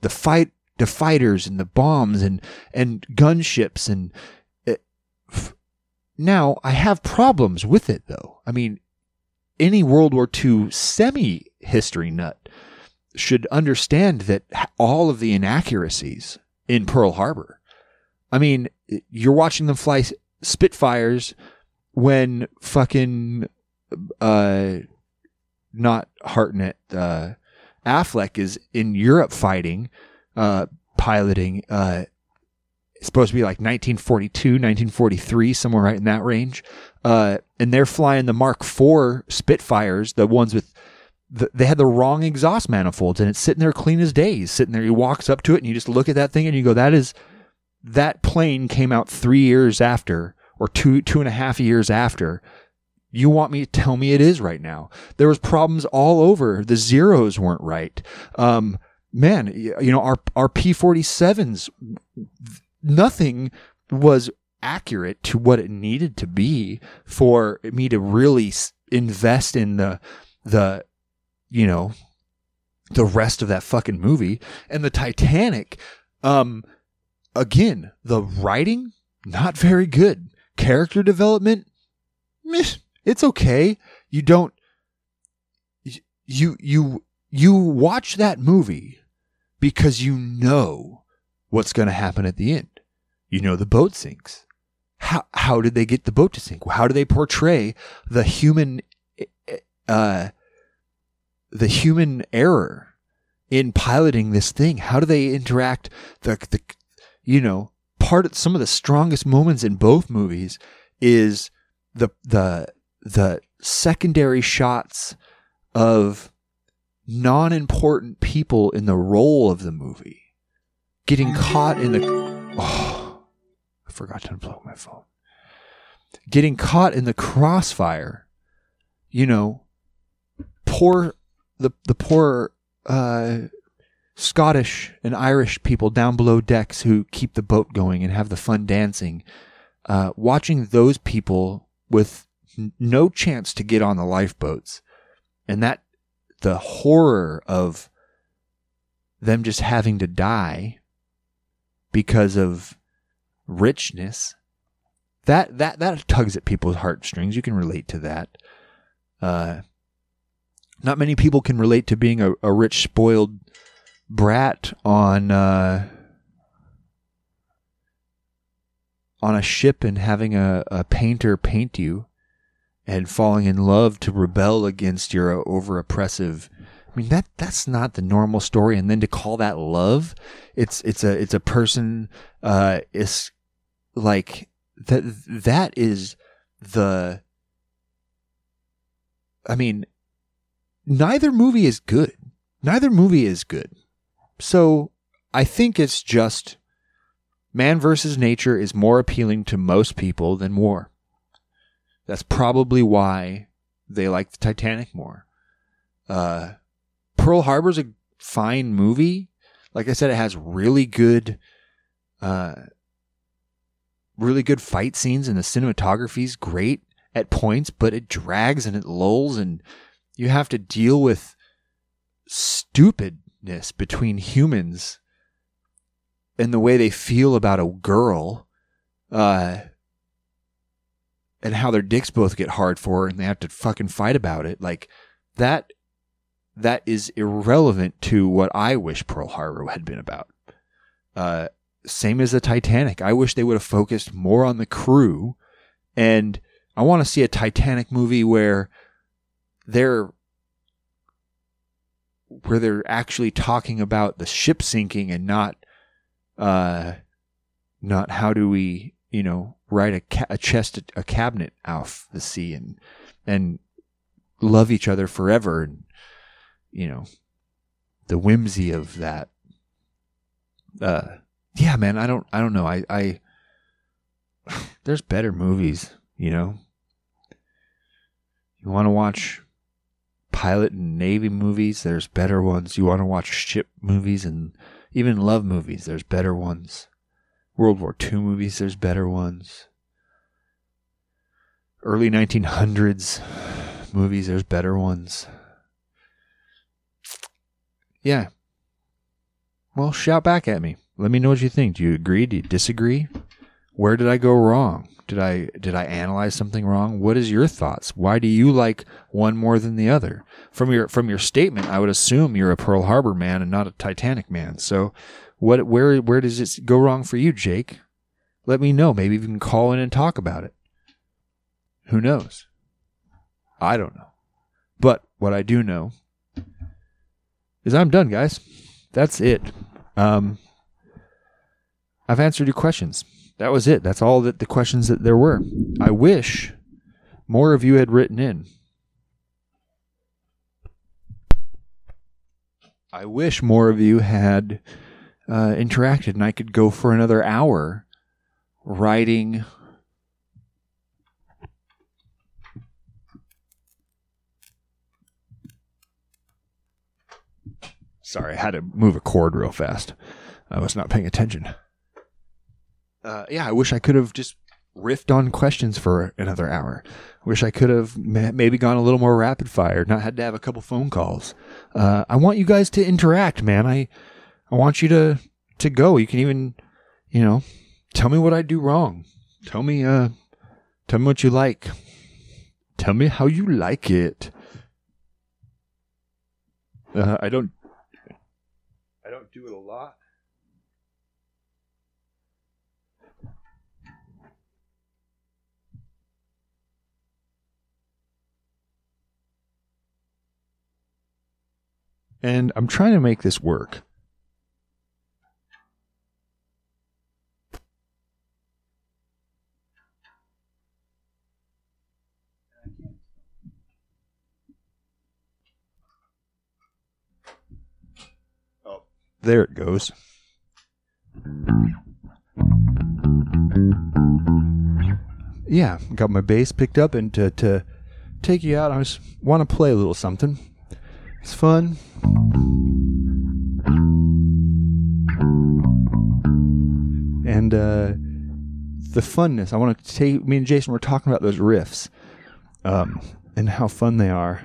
the fight the fighters and the bombs and and gunships and eh, it, now I have problems with it though. I mean, any World War II semi history nut should understand that all of the inaccuracies in Pearl Harbor. I mean, eh, you're watching them fly Spitfires when fucking uh not Hartnett uh Affleck is in Europe fighting, uh, piloting. Uh, it's supposed to be like 1942, 1943, somewhere right in that range. Uh, and they're flying the Mark IV Spitfires, the ones with the, they had the wrong exhaust manifolds, and it's sitting there clean as day. He's sitting there. He walks up to it, and you just look at that thing, and you go, "That is, that plane came out three years after, or two two and a half years after. You want me to tell me it is right now? There was problems all over. The zeros weren't right. Um, man, you know our our P forty sevens, nothing was accurate to what it needed to be for me to really invest in the the you know the rest of that fucking movie and the Titanic um again the writing not very good character development meh, it's okay. You don't you you you watch that movie because you know what's going to happen at the end. You know the boat sinks. How how did they get the boat to sink? How do they portray the human uh the human error in piloting this thing? How do they interact the the you know part of some of the strongest moments in both movies is the the the secondary shots of non-important people in the role of the movie getting caught in the oh I forgot to unplug my phone getting caught in the crossfire you know poor the the poor uh Scottish and Irish people down below decks who keep the boat going and have the fun dancing. Uh, watching those people with no chance to get on the lifeboats, and that the horror of them just having to die because of richness. That that that tugs at people's heartstrings. You can relate to that. Uh, not many people can relate to being a, a rich, spoiled brat on uh, on a ship and having a, a painter paint you and falling in love to rebel against your over oppressive. I mean that that's not the normal story. And then to call that love it's it's a it's a person uh is like that that is the I mean neither movie is good. Neither movie is good. So I think it's just man versus nature is more appealing to most people than war. That's probably why they like the Titanic more. Uh, Pearl Harbor's a fine movie. Like I said, it has really good, uh, really good fight scenes, and the cinematography's great at points, but it drags and it lulls, and you have to deal with stupidness between humans and the way they feel about a girl, uh, and how their dicks both get hard for her and they have to fucking fight about it. Like that, that is irrelevant to what I wish Pearl Harbor had been about. Uh, same as the Titanic. I wish they would have focused more on the crew, and I want to see a Titanic movie where they're where they're actually talking about the ship sinking and not uh not how do we you know write a, ca- a chest a cabinet off the sea and and love each other forever and you know the whimsy of that uh yeah man i don't i don't know. I i [sighs] there's better movies you know? You want to watch pilot and navy movies? There's better ones. You want to watch ship movies and even love movies? There's better ones world war ii movies there's better ones. Early 1900s movies there's better ones. Yeah. Well shout back at me. Let me know what you think. Do you agree? Do you disagree? Where did i go wrong? Did i did i analyze something wrong? What is your thoughts? Why do you like one more than the other? From your from your statement i would assume you're a pearl harbor man and not a titanic man. So what where where does it go wrong for you jake? Let me know. Maybe you can call in and talk about it. Who knows? I don't know. But what i do know is i'm done guys. That's it. Um i've answered your questions. That was it. That's all that the questions that there were. I wish more of you had written in. I wish more of you had uh, interacted, and I could go for another hour writing. Sorry, I had to move a cord real fast. I was not paying attention. Uh, yeah, I wish I could have just riffed on questions for another hour. Wish I could have maybe gone a little more rapid fire, not had to have a couple phone calls. Uh, I want you guys to interact, man. I I want you to to go. You can even, you know, tell me what I do wrong. Tell me uh tell me what you like. Tell me how you like it. Uh, I don't I don't do it a lot. And I'm trying to make this work. There it goes. Yeah, got my bass picked up, and to, to take you out, I just want to play a little something. It's fun. And uh, the funness. I want to take me and Jason were talking about those riffs um, and how fun they are.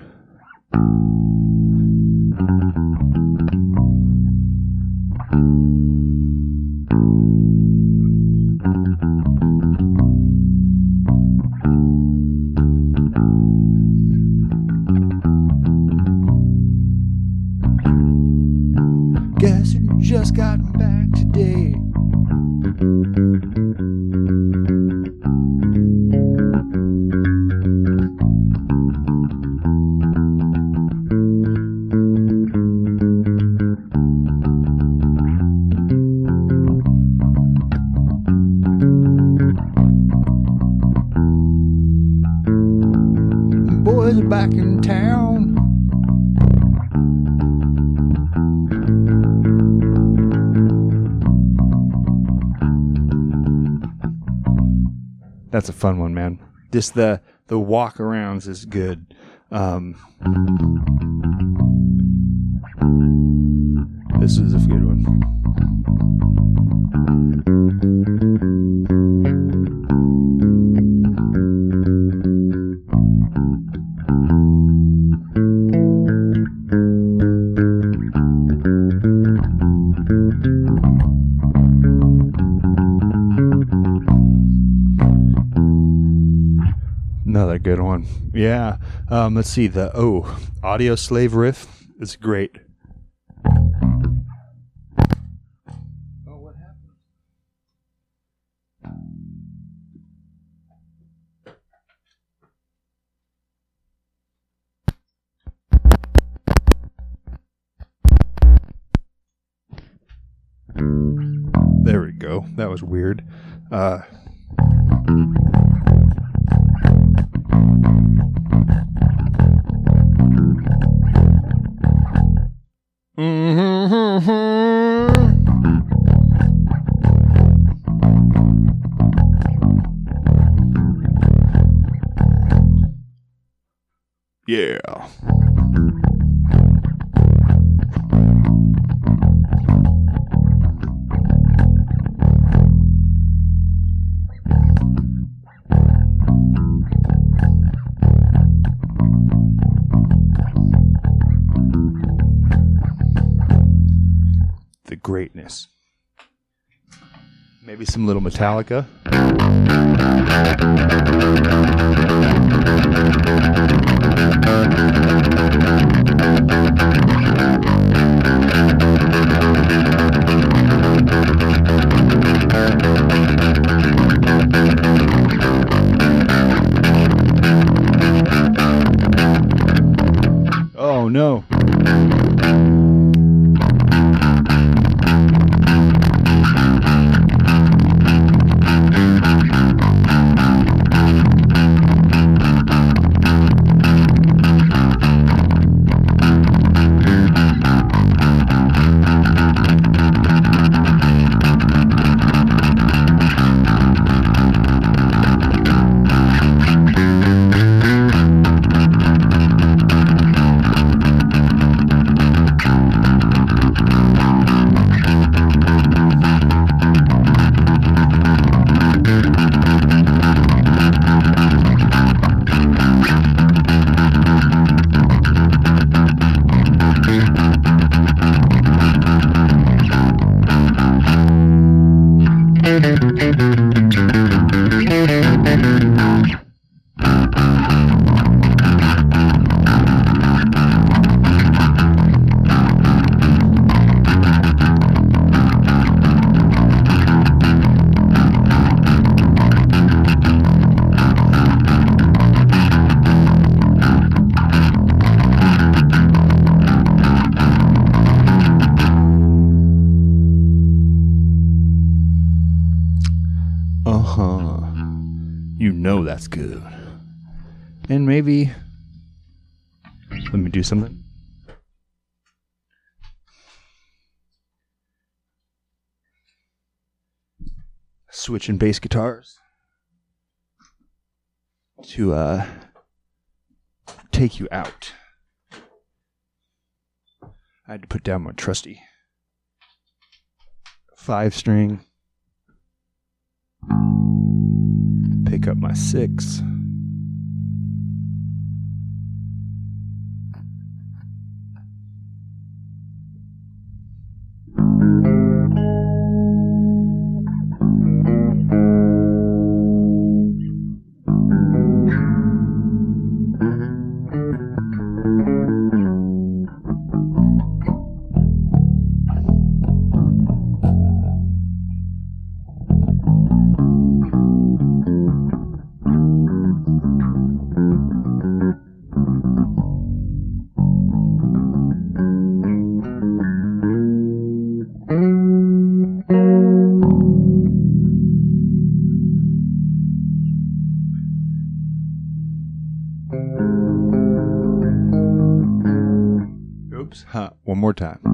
Just the the walk arounds is good. Um, Yeah. Um, let's see. The oh, Audioslave riff is great. Oh, what happened? There we go. That was weird. Uh, Metallica. Good. And maybe. Let me do something. Switching bass guitars to uh take you out. I had to put down my trusty five string pick up my six. Huh.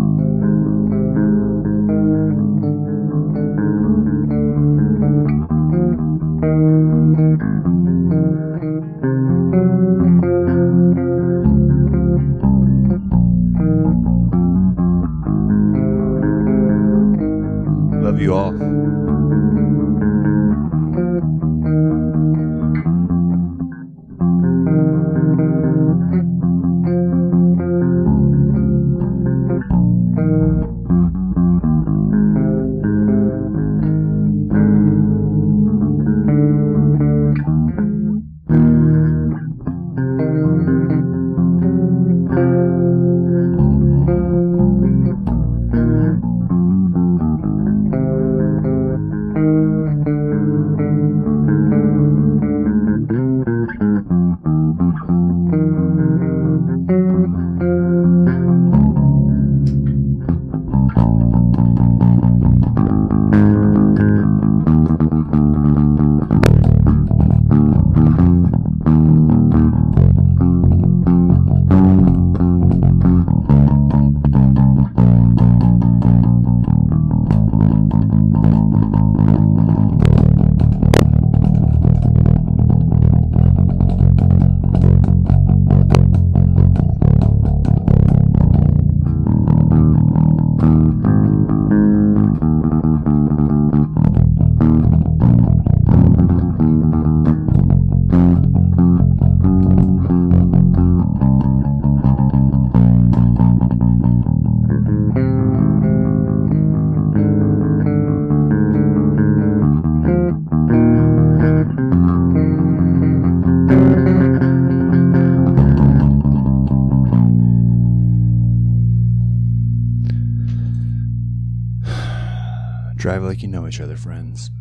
Each other, friends.